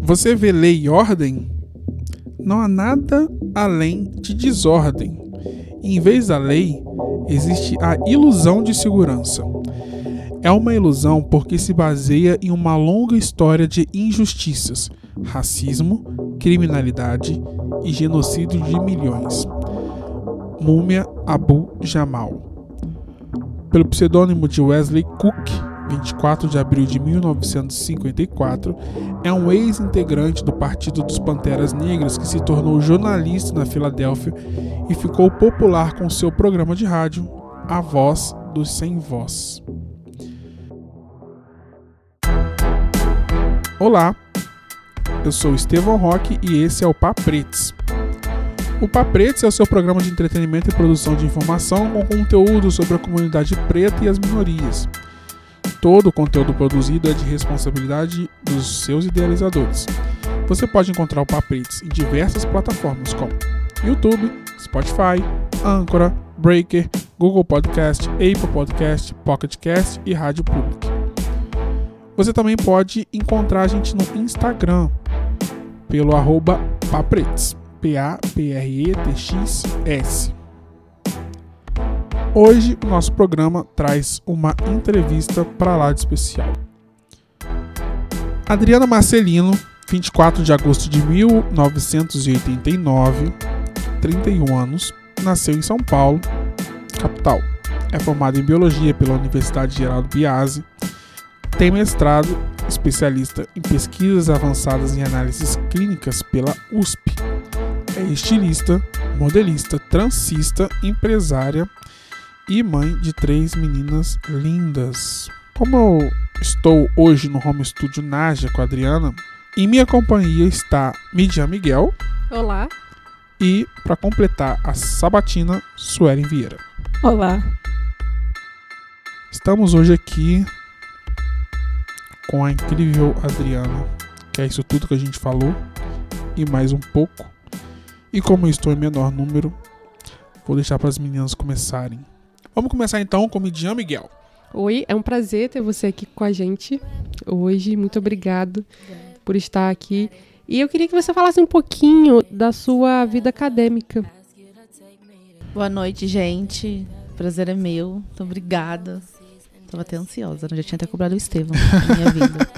Você vê lei e ordem? Não há nada além de desordem. Em vez da lei, existe a ilusão de segurança. É uma ilusão porque se baseia em uma longa história de injustiças, racismo, criminalidade e genocídio de milhões. Múmia Abu Jamal. Pelo pseudônimo de Wesley Cook, 24 de abril de 1954, é um ex-integrante do Partido dos Panteras Negras que se tornou jornalista na Filadélfia e ficou popular com seu programa de rádio, A Voz dos Sem Voz. Olá, eu sou Estevão Roque e esse é o Papretes. O Papretes é o seu programa de entretenimento e produção de informação com conteúdo sobre a comunidade preta e as minorias. Todo o conteúdo produzido é de responsabilidade dos seus idealizadores. Você pode encontrar o Papretes em diversas plataformas como YouTube, Spotify, Anchor, Breaker, Google Podcast, Apple Podcast, Pocket Cast e Rádio Public. Você também pode encontrar a gente no Instagram pelo arroba Papretes. P-A-P-R-E-T-X-S. Hoje o nosso programa traz uma entrevista para lá de especial. Adriana Marcelino, 24 de agosto de 1989, 31 anos, nasceu em São Paulo, capital. É formada em biologia pela Universidade Geraldo Biase. Tem mestrado especialista em pesquisas avançadas em análises clínicas pela USP estilista, modelista, transista, empresária e mãe de três meninas lindas. Como eu estou hoje no home studio Naja com a Adriana, em minha companhia está Midian Miguel. Olá. E, para completar a sabatina, Suelen Vieira. Olá. Estamos hoje aqui com a incrível Adriana, que é isso tudo que a gente falou e mais um pouco. E como eu estou em menor número, vou deixar para as meninas começarem. Vamos começar então com o Midian Miguel. Oi, é um prazer ter você aqui com a gente hoje. Muito obrigado por estar aqui. E eu queria que você falasse um pouquinho da sua vida acadêmica. Boa noite, gente. Prazer é meu. Muito obrigada. Tava até ansiosa, né? já tinha até cobrado o Estevam na minha vida.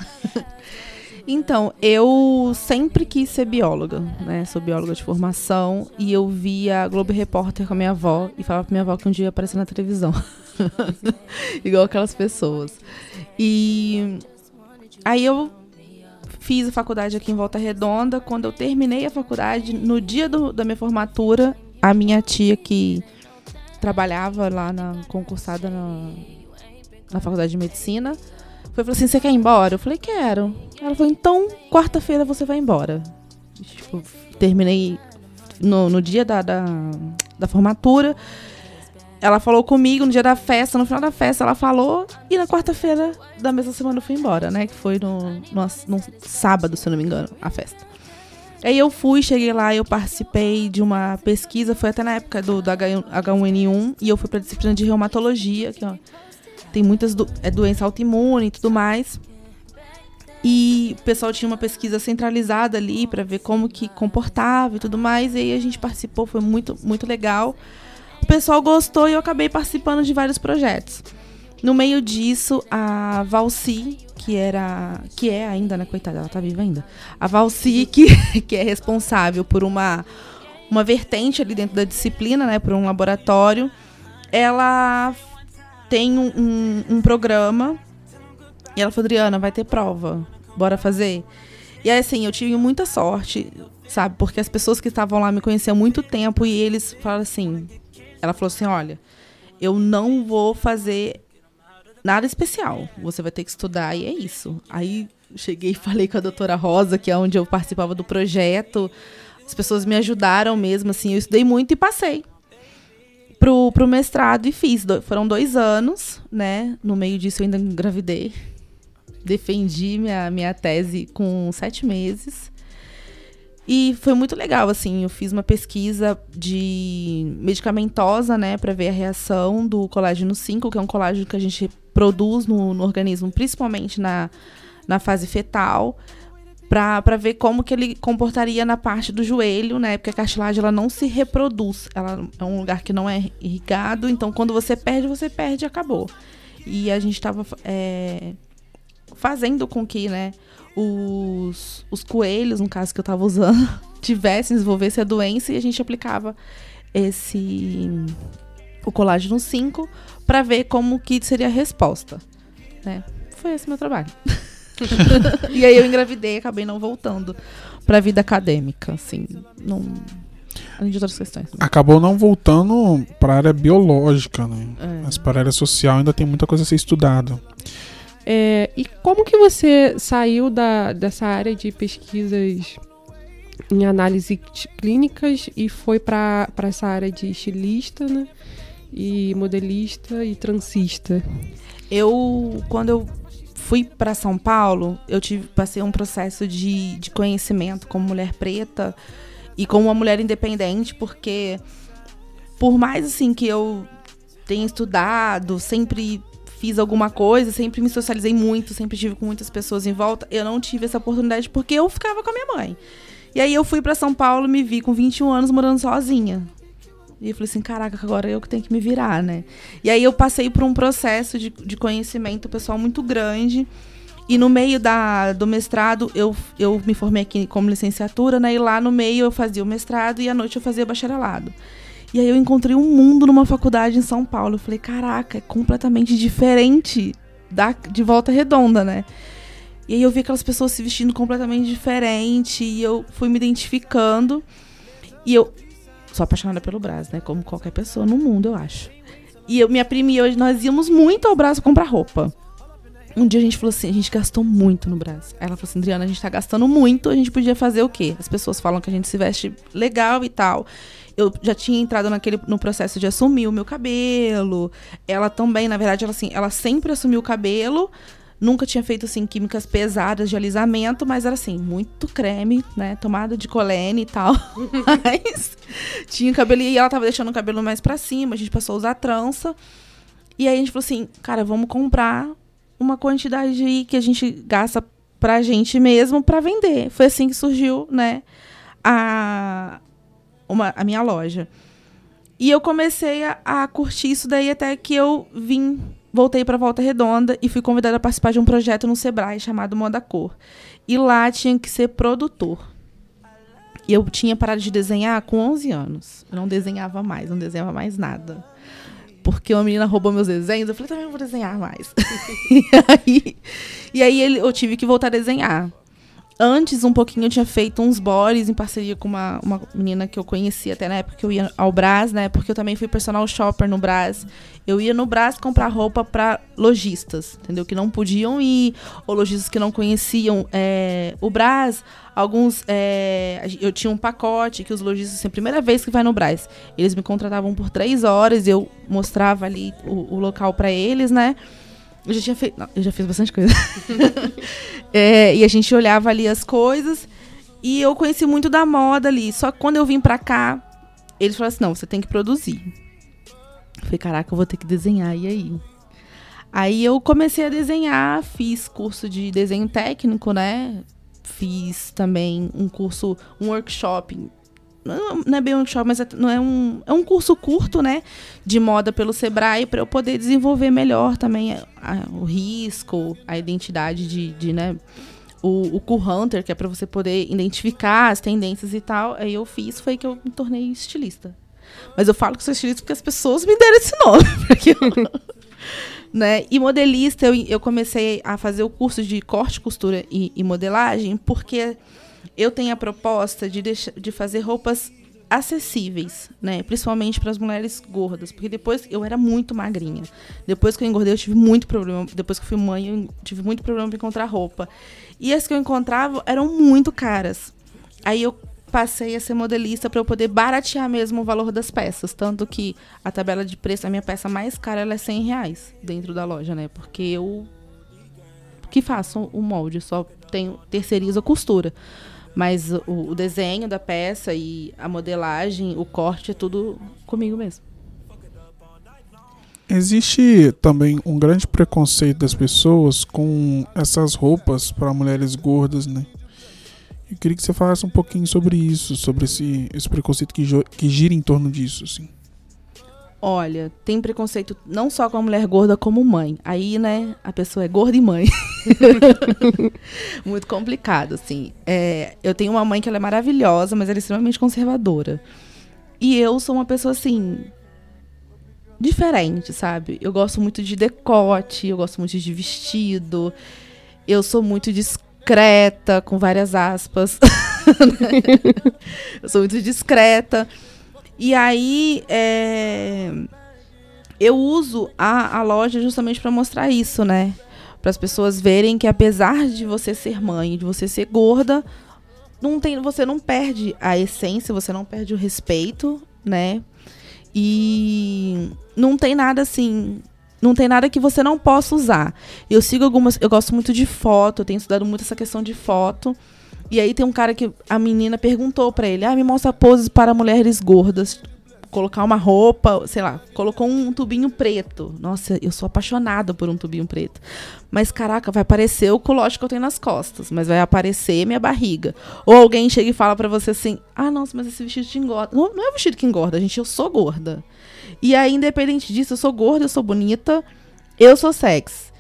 Então, eu sempre quis ser bióloga, né? Sou bióloga de formação e eu via Globo Repórter com a minha avó e falava pra minha avó que um dia ia aparecer na televisão. Igual aquelas pessoas. E aí eu fiz a faculdade aqui em Volta Redonda. Quando eu terminei a faculdade, no dia do, da minha formatura, a minha tia que trabalhava lá na concursada na, na faculdade de medicina foi falou assim: você quer ir embora? Eu falei, quero. Ela falou, então, quarta-feira você vai embora. Tipo, terminei no, no dia da, da, da, formatura. Ela falou comigo no dia da festa, no final da festa ela falou, e na quarta-feira da mesma semana eu fui embora, né? Que foi no, no, no sábado, se eu não me engano, a festa. Aí eu fui, cheguei lá, eu participei de uma pesquisa, foi até na época do, do H1N1, e eu fui para a disciplina de reumatologia, que ó, tem muitas do, é, doença autoimune e tudo mais. E o pessoal tinha uma pesquisa centralizada ali para ver como que comportava e tudo mais. E aí a gente participou, foi muito, muito legal. O pessoal gostou e eu acabei participando de vários projetos. No meio disso, a Valci, que era. que é ainda, né? Coitada, ela tá viva ainda. A Valci, que, que é responsável por uma, uma vertente ali dentro da disciplina, né? Por um laboratório. Ela tem um, um, um programa. E ela falou, Adriana, vai ter prova. Bora fazer? E assim, eu tive muita sorte, sabe? Porque as pessoas que estavam lá me conheciam há muito tempo e eles falaram assim. Ela falou assim: olha, eu não vou fazer nada especial. Você vai ter que estudar e é isso. Aí cheguei e falei com a doutora Rosa, que é onde eu participava do projeto. As pessoas me ajudaram mesmo, assim, eu estudei muito e passei pro, pro mestrado e fiz. Do, foram dois anos, né? No meio disso eu ainda engravidei. Defendi minha, minha tese com sete meses. E foi muito legal, assim, eu fiz uma pesquisa de medicamentosa, né, para ver a reação do colágeno 5, que é um colágeno que a gente produz no, no organismo, principalmente na, na fase fetal, para ver como que ele comportaria na parte do joelho, né? Porque a cartilagem ela não se reproduz, ela é um lugar que não é irrigado, então quando você perde, você perde e acabou. E a gente estava é, fazendo com que, né, os, os coelhos, no caso que eu estava usando, tivessem, desenvolvessem a doença e a gente aplicava esse o colágeno 5 para ver como que seria a resposta, né? Foi esse meu trabalho. e aí eu engravidei e acabei não voltando para a vida acadêmica, assim, não além de outras questões. Acabou não voltando para a área biológica, né? É. Mas para a área social ainda tem muita coisa a ser estudada. É, e como que você saiu da, dessa área de pesquisas em análise clínicas e foi para essa área de estilista, né? E modelista e transista. Eu, quando eu fui para São Paulo, eu tive, passei um processo de, de conhecimento como mulher preta e como uma mulher independente, porque por mais assim que eu tenha estudado, sempre fiz alguma coisa, sempre me socializei muito, sempre tive com muitas pessoas em volta, eu não tive essa oportunidade porque eu ficava com a minha mãe. E aí eu fui para São Paulo, me vi com 21 anos morando sozinha. E eu falei assim, caraca, agora eu que tenho que me virar, né? E aí eu passei por um processo de, de conhecimento pessoal muito grande. E no meio da, do mestrado, eu, eu me formei aqui como licenciatura, né? E lá no meio eu fazia o mestrado e à noite eu fazia bacharelado. E aí eu encontrei um mundo numa faculdade em São Paulo. Eu falei, caraca, é completamente diferente da, de Volta Redonda, né? E aí eu vi aquelas pessoas se vestindo completamente diferente e eu fui me identificando. E eu sou apaixonada pelo Brás, né? Como qualquer pessoa no mundo, eu acho. E eu, minha prima e eu, nós íamos muito ao Brás comprar roupa. Um dia a gente falou assim, a gente gastou muito no Brás. Ela falou assim, Adriana, a gente tá gastando muito, a gente podia fazer o quê? As pessoas falam que a gente se veste legal e tal. Eu já tinha entrado naquele, no processo de assumir o meu cabelo. Ela também, na verdade, ela assim, ela sempre assumiu o cabelo. Nunca tinha feito, assim, químicas pesadas de alisamento, mas era, assim, muito creme, né? Tomada de colene e tal. mas tinha cabelo e ela tava deixando o cabelo mais pra cima. A gente passou a usar trança. E aí a gente falou assim, cara, vamos comprar uma quantidade aí que a gente gasta pra gente mesmo pra vender. Foi assim que surgiu, né, a, uma, a minha loja. E eu comecei a, a curtir isso daí até que eu vim, voltei pra Volta Redonda e fui convidada a participar de um projeto no Sebrae chamado Moda Cor. E lá tinha que ser produtor. E eu tinha parado de desenhar com 11 anos. Eu não desenhava mais, não desenhava mais nada. Porque uma menina roubou meus desenhos, eu falei, também vou desenhar mais. e aí, e aí ele, eu tive que voltar a desenhar. Antes, um pouquinho, eu tinha feito uns bores em parceria com uma, uma menina que eu conhecia até na época que eu ia ao Brás, né? Porque eu também fui personal shopper no Brás. Eu ia no Brás comprar roupa para lojistas, entendeu? Que não podiam ir, ou lojistas que não conheciam é, o Brás. Alguns. é, eu tinha um pacote que os lojistas, assim, a primeira vez que vai no Brás, eles me contratavam por três horas, eu mostrava ali o, o local para eles, né? Eu já tinha feito. Não, eu já fiz bastante coisa. É, e a gente olhava ali as coisas. E eu conheci muito da moda ali. Só que quando eu vim pra cá, eles falaram assim: não, você tem que produzir. Eu falei, caraca, eu vou ter que desenhar. E aí? Aí eu comecei a desenhar, fiz curso de desenho técnico, né? Fiz também um curso, um workshop. Não é bem um workshop, mas é, não é, um, é um curso curto, né? De moda pelo Sebrae, para eu poder desenvolver melhor também a- a- o risco, a identidade de, de né? O, o Cool Hunter, que é para você poder identificar as tendências e tal. Aí eu fiz, foi que eu me tornei estilista. Mas eu falo que sou estilista porque as pessoas me deram esse nome. Né? E modelista, eu, eu comecei a fazer o curso de corte, costura e, e modelagem porque eu tenho a proposta de, deixa, de fazer roupas acessíveis, né? Principalmente para as mulheres gordas, porque depois eu era muito magrinha. Depois que eu engordei, eu tive muito problema. Depois que fui mãe, eu tive muito problema para encontrar roupa. E as que eu encontrava eram muito caras. Aí eu passei a ser modelista para eu poder baratear mesmo o valor das peças. Tanto que a tabela de preço, a minha peça mais cara, ela é 100 reais dentro da loja, né? Porque eu que faço o molde, só tenho terceirizo a costura. Mas o, o desenho da peça e a modelagem, o corte, é tudo comigo mesmo. Existe também um grande preconceito das pessoas com essas roupas para mulheres gordas, né? Eu queria que você falasse um pouquinho sobre isso, sobre esse, esse preconceito que, que gira em torno disso, assim. Olha, tem preconceito não só com a mulher gorda, como mãe. Aí, né, a pessoa é gorda e mãe. Muito complicado, assim. É, eu tenho uma mãe que ela é maravilhosa, mas ela é extremamente conservadora. E eu sou uma pessoa, assim, diferente, sabe? Eu gosto muito de decote, eu gosto muito de vestido. Eu sou muito discreta, com várias aspas. eu sou muito discreta. E aí, é, eu uso a, a loja justamente para mostrar isso, né? Para as pessoas verem que apesar de você ser mãe, de você ser gorda, não tem, você não perde a essência, você não perde o respeito, né? E não tem nada assim, não tem nada que você não possa usar. Eu sigo algumas, eu gosto muito de foto, eu tenho estudado muito essa questão de foto. E aí tem um cara que a menina perguntou pra ele: "Ah, me mostra poses para mulheres gordas". Colocar uma roupa, sei lá, colocou um tubinho preto. Nossa, eu sou apaixonada por um tubinho preto. Mas caraca, vai aparecer o culote que eu tenho nas costas, mas vai aparecer minha barriga. Ou alguém chega e fala pra você assim: "Ah, nossa, mas esse vestido te engorda". Não, não é o vestido que engorda, gente, eu sou gorda. E aí, independente disso, eu sou gorda, eu sou bonita, eu sou sexy.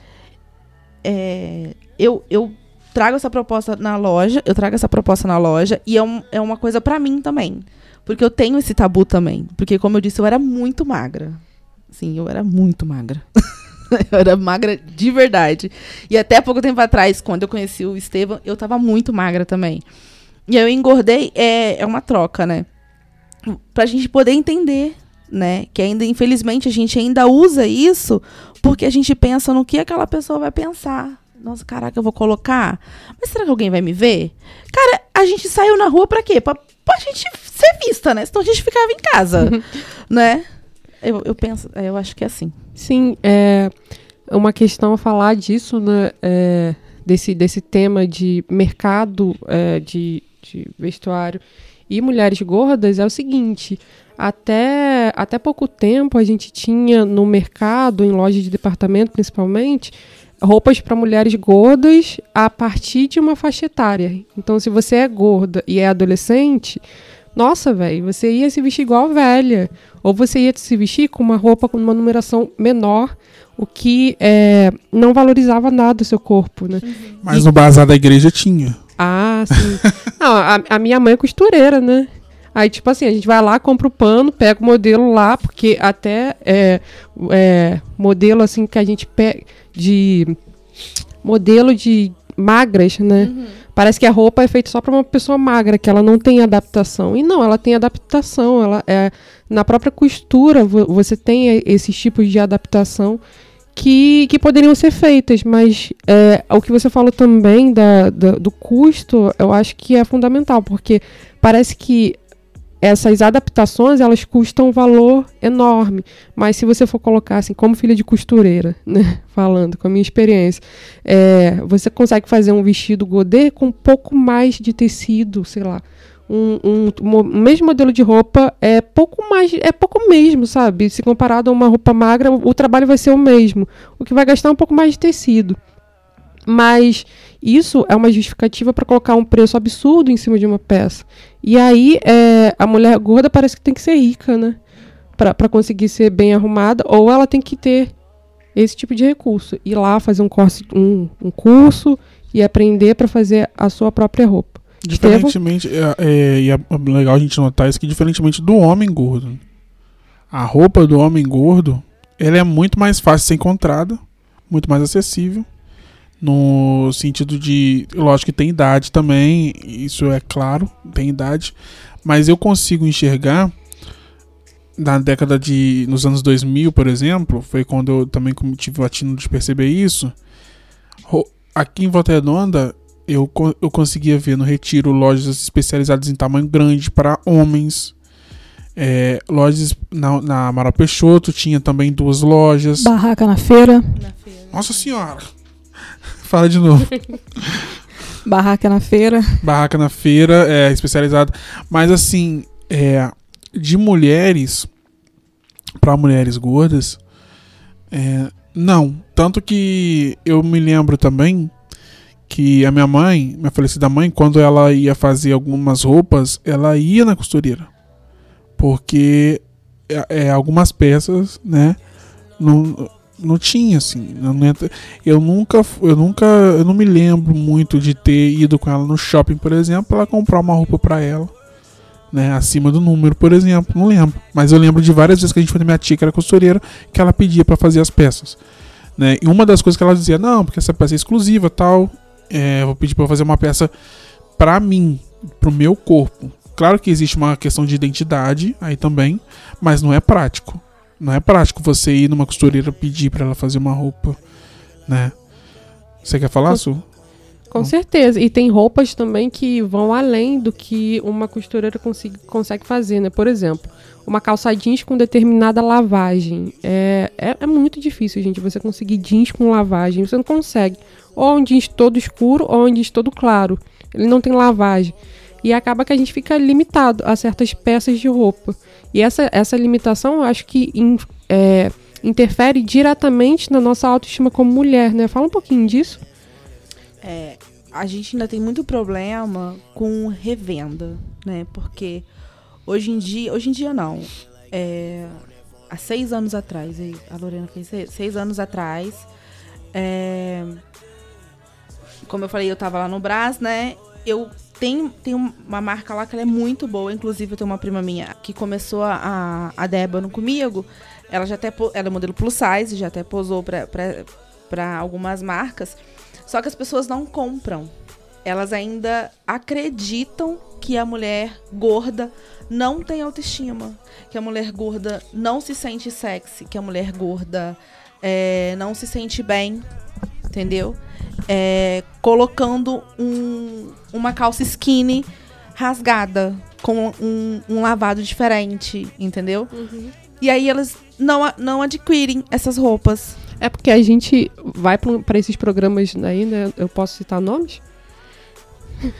É, eu, eu trago essa proposta na loja, eu trago essa proposta na loja e é, um, é uma coisa pra mim também. Porque eu tenho esse tabu também. Porque, como eu disse, eu era muito magra. Sim, eu era muito magra. eu era magra de verdade. E até pouco tempo atrás, quando eu conheci o Estevam, eu tava muito magra também. E eu engordei, é, é uma troca, né? Pra gente poder entender, né? Que ainda, infelizmente, a gente ainda usa isso porque a gente pensa no que aquela pessoa vai pensar. Nossa, caraca, eu vou colocar. Mas será que alguém vai me ver? Cara, a gente saiu na rua pra quê? Pra, pra gente ser vista, né? Senão a gente ficava em casa, né? Eu, eu penso, eu acho que é assim. Sim, é uma questão a falar disso, né? é, desse, desse tema de mercado é, de, de vestuário e mulheres gordas é o seguinte. Até, até pouco tempo a gente tinha no mercado, em lojas de departamento principalmente, roupas para mulheres gordas a partir de uma faixa etária. Então, se você é gorda e é adolescente, nossa, velho, você ia se vestir igual velha. Ou você ia se vestir com uma roupa com uma numeração menor, o que é, não valorizava nada o seu corpo, né? Mas no bazar da igreja tinha. Ah, sim. Não, a, a minha mãe é costureira, né? Aí, tipo assim, a gente vai lá, compra o pano, pega o modelo lá, porque até é, é, modelo assim que a gente pega de modelo de magras, né? Parece que a roupa é feita só para uma pessoa magra, que ela não tem adaptação. E não, ela tem adaptação. Ela é na própria costura vo- você tem esses tipos de adaptação que, que poderiam ser feitas, mas é, o que você falou também da, da- do custo, eu acho que é fundamental, porque parece que essas adaptações elas custam um valor enorme, mas se você for colocar assim, como filha de costureira, né, falando com a minha experiência, é, você consegue fazer um vestido godê com um pouco mais de tecido, sei lá, um, um, o mesmo modelo de roupa é pouco mais, é pouco mesmo, sabe? Se comparado a uma roupa magra, o, o trabalho vai ser o mesmo, o que vai gastar um pouco mais de tecido. Mas isso é uma justificativa para colocar um preço absurdo em cima de uma peça. E aí é, a mulher gorda parece que tem que ser rica, né? Para conseguir ser bem arrumada, ou ela tem que ter esse tipo de recurso. Ir lá fazer um, curso, um, um curso e aprender para fazer a sua própria roupa. Diferentemente, é, é, e é legal a gente notar isso que diferentemente do homem gordo, a roupa do homem gordo, ela é muito mais fácil de ser encontrada, muito mais acessível, no sentido de, lógico que tem idade também, isso é claro, tem idade, mas eu consigo enxergar na década de, nos anos 2000, por exemplo, foi quando eu também tive o atino de perceber isso, aqui em Volta Redonda, eu, eu conseguia ver no Retiro lojas especializadas em tamanho grande para homens. É, lojas na, na Amaral Peixoto tinha também duas lojas. Barraca na feira. Nossa senhora! Fala de novo. Barraca na feira. barraca na feira, é especializada. Mas assim, é, de mulheres para mulheres gordas, é, não. Tanto que eu me lembro também que a minha mãe, minha falecida mãe, quando ela ia fazer algumas roupas, ela ia na costureira. Porque é, é, algumas peças, né, não, não tinha assim, eu nunca eu nunca eu não me lembro muito de ter ido com ela no shopping, por exemplo, ela comprar uma roupa pra ela, né, acima do número, por exemplo, não lembro, mas eu lembro de várias vezes que a gente foi na minha tia que era costureira, que ela pedia pra fazer as peças, né? E uma das coisas que ela dizia, não, porque essa peça é exclusiva, tal, é, vou pedir pra fazer uma peça pra mim, pro meu corpo. Claro que existe uma questão de identidade aí também, mas não é prático. Não é prático você ir numa costureira pedir pra ela fazer uma roupa, né? Você quer falar, Su? Com certeza. E tem roupas também que vão além do que uma costureira consiga, consegue fazer, né? Por exemplo, uma calça jeans com determinada lavagem. É, é, é muito difícil, gente, você conseguir jeans com lavagem. Você não consegue. Ou um jeans todo escuro ou um jeans todo claro. Ele não tem lavagem. E acaba que a gente fica limitado a certas peças de roupa. E essa, essa limitação, eu acho que in- é, interfere diretamente na nossa autoestima como mulher, né? Fala um pouquinho disso. É, a gente ainda tem muito problema com revenda, né? Porque hoje em dia, hoje em dia não. É, há seis anos atrás, a Lorena fez seis, seis anos atrás. é, como eu falei, eu tava lá no Brás, né? Eu tenho, tenho uma marca lá que é muito boa. Inclusive, eu tenho uma prima minha que começou a, a Débano comigo. Ela já até ela é modelo plus size, já até posou pra algumas marcas. Só que as pessoas não compram. Elas ainda acreditam que a mulher gorda não tem autoestima, que a mulher gorda não se sente sexy, que a mulher gorda é, não se sente bem, entendeu? É, colocando um- uma calça skinny rasgada com um, um lavado diferente, entendeu? E aí elas não, não adquirem essas roupas. É porque a gente vai para esses programas aí, né? Eu posso citar nomes?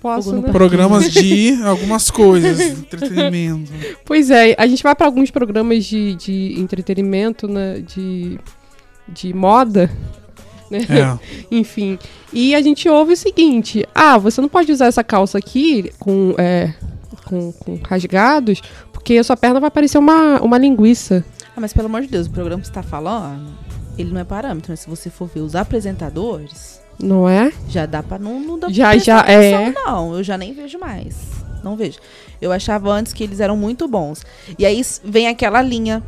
Posso, né? Programas de algumas coisas, entretenimento. Pois é, a gente vai para alguns programas de, de entretenimento, né? De, de moda, né? É. Enfim. E a gente ouve o seguinte: ah, você não pode usar essa calça aqui com, é, com, com rasgados, porque a sua perna vai parecer uma, uma linguiça. Ah, mas pelo amor de Deus, o programa que você tá falando, ele não é parâmetro, mas se você for ver os apresentadores, Não é? já dá pra não, não dá pra Já- já é. atenção, Não, eu já nem vejo mais. Não vejo. Eu achava antes que eles eram muito bons. E aí vem aquela linha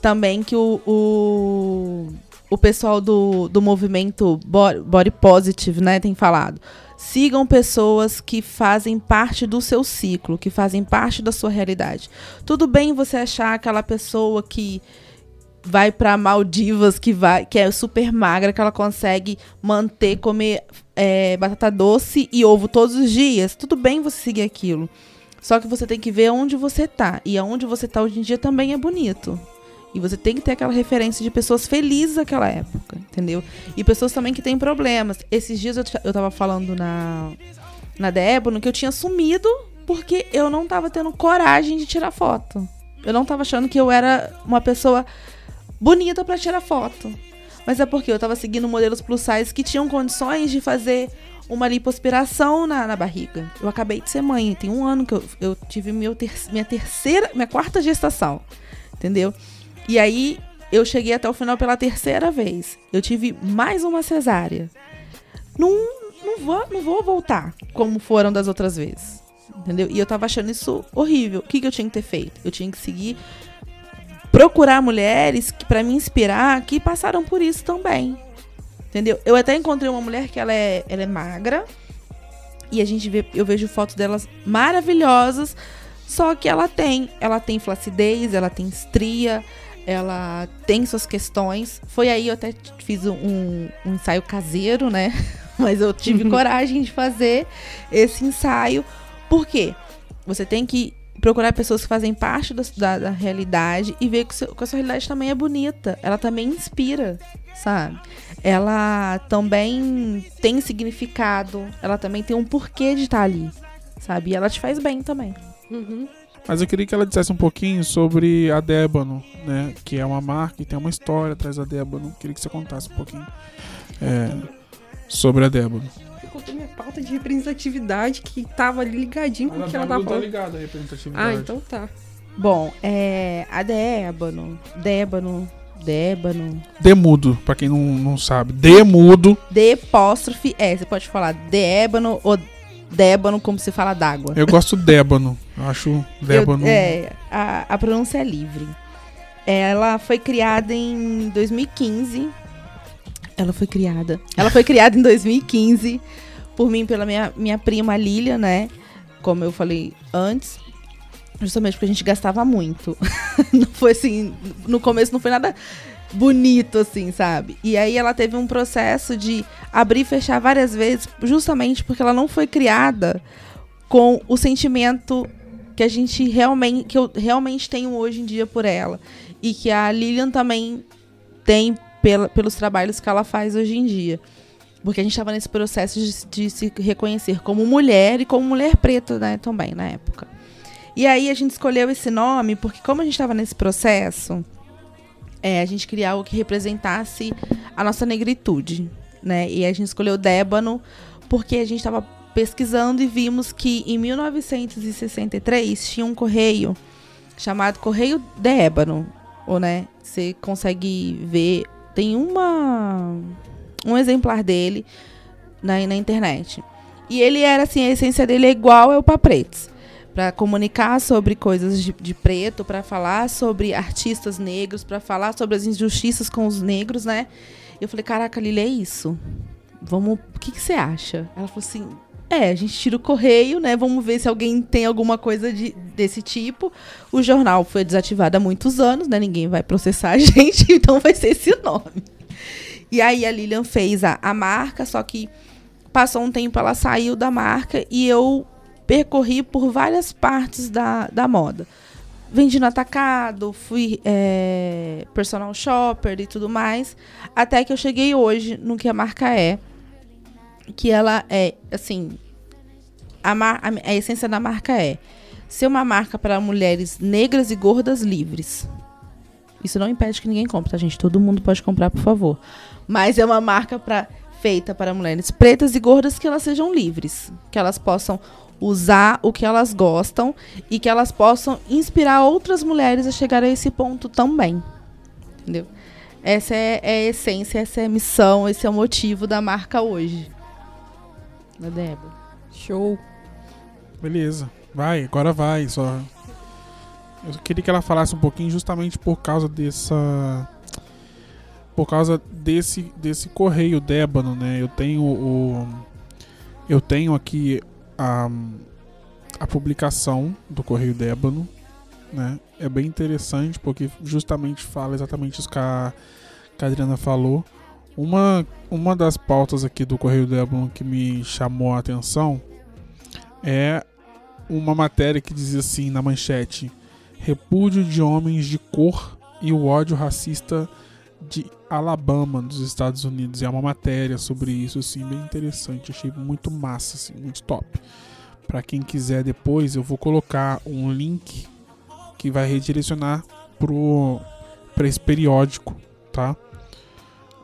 também que o, o, o pessoal do, do movimento Bo- Body Positive, né, tem falado. Sigam pessoas que fazem parte do seu ciclo, que fazem parte da sua realidade. Tudo bem você achar aquela pessoa que vai pra Maldivas, que vai, que é super magra, que ela consegue manter comer é, batata doce e ovo todos os dias. Tudo bem você seguir aquilo. Só que você tem que ver onde você tá. E aonde você tá hoje em dia também é bonito. E você tem que ter aquela referência de pessoas felizes daquela época, entendeu? E pessoas também que têm problemas. Esses dias eu, eu tava falando na, na Débora que eu tinha sumido porque eu não tava tendo coragem de tirar foto. Eu não tava achando que eu era uma pessoa bonita pra tirar foto. Mas é porque eu tava seguindo modelos plus size que tinham condições de fazer uma lipoaspiração na, na barriga. Eu acabei de ser mãe, tem um ano que eu, eu tive meu ter, minha terceira, minha quarta gestação, entendeu? E aí eu cheguei até o final pela terceira vez. Eu tive mais uma cesárea. Não, não, vou, não vou voltar como foram das outras vezes. Entendeu? E eu tava achando isso horrível. O que, que eu tinha que ter feito? Eu tinha que seguir procurar mulheres que para me inspirar que passaram por isso também. Entendeu? Eu até encontrei uma mulher que ela é, ela é magra e a gente vê, eu vejo fotos delas maravilhosas, só que ela tem, ela tem flacidez, ela tem estria, ela tem suas questões. Foi aí eu até fiz um, um ensaio caseiro, né? Mas eu tive coragem de fazer esse ensaio. Por quê? Você tem que procurar pessoas que fazem parte da, da, da realidade e ver que, seu, que a sua realidade também é bonita. Ela também inspira, sabe? Ela também tem significado, ela também tem um porquê de estar ali, sabe? E ela te faz bem também. Uhum. Mas eu queria que ela dissesse um pouquinho sobre a Débano, né? Que é uma marca e tem uma história atrás da Débano. Queria que você contasse um pouquinho é, sobre a Débano. Eu contei minha pauta de representatividade que tava ali ligadinho com o que ela tava tá falando. ligada à representatividade. Ah, então tá. Bom, é, a Débano, Débano, Débano, Demudo, pra quem não, não sabe. Demudo. D apóstrofe é, você pode falar Débano ou Débano como se fala d'água. Eu gosto Débano. Eu acho Débano. Eu- é, a, a pronúncia é livre. Ela foi criada em 2015. Ela foi criada. Ela foi criada em 2015 por mim pela minha, minha prima Lilia, né? Como eu falei antes. Justamente porque a gente gastava muito. não foi assim. No começo não foi nada bonito, assim, sabe? E aí ela teve um processo de abrir e fechar várias vezes, justamente porque ela não foi criada com o sentimento que a gente realmente que eu realmente tenho hoje em dia por ela. E que a Lilian também tem pela, pelos trabalhos que ela faz hoje em dia. Porque a gente estava nesse processo de, de se reconhecer como mulher e como mulher preta né, também na época. E aí a gente escolheu esse nome porque como a gente estava nesse processo é, a gente queria algo que representasse a nossa negritude né e a gente escolheu Débano porque a gente estava pesquisando e vimos que em 1963 tinha um correio chamado Correio de Ébano, ou né, você consegue ver, tem uma um exemplar dele na, na internet. E ele era assim, a essência dele é igual ao Papretes. Para comunicar sobre coisas de, de preto, para falar sobre artistas negros, para falar sobre as injustiças com os negros, né? Eu falei, caraca, Lili, é isso. Vamos, o que, que você acha? Ela falou assim, é, a gente tira o correio, né? Vamos ver se alguém tem alguma coisa de, desse tipo. O jornal foi desativado há muitos anos, né? Ninguém vai processar a gente, então vai ser esse nome. E aí a Lilian fez a, a marca, só que passou um tempo, ela saiu da marca e eu percorri por várias partes da, da moda. Vendi no atacado, fui é, personal shopper e tudo mais, até que eu cheguei hoje no que a marca é, que ela é, assim, a, a- a essência da marca é ser uma marca para mulheres negras e gordas livres. Isso não impede que ninguém compre, tá, gente? Todo mundo pode comprar, por favor. Mas é uma marca pra, feita para mulheres pretas e gordas que elas sejam livres. Que elas possam usar o que elas gostam e que elas possam inspirar outras mulheres a chegar a esse ponto também. Entendeu? Essa é, é a essência, essa é a missão, esse é o motivo da marca hoje. Da Débora. Show. Beleza. Vai, agora vai. Só. Eu queria que ela falasse um pouquinho justamente por causa dessa. Por causa desse, desse correio Débano, né? Eu tenho o. Eu tenho aqui a, a publicação do Correio Débano, né? É bem interessante porque justamente fala exatamente isso que a, que a Adriana falou. Uma, uma das pautas aqui do Correio Débano que me chamou a atenção é uma matéria que dizia assim na manchete: Repúdio de homens de cor e o ódio racista de Alabama, dos Estados Unidos. E é uma matéria sobre isso, assim, bem interessante. Achei muito massa, assim, muito top. Pra quem quiser depois, eu vou colocar um link que vai redirecionar pro, pra esse periódico, tá?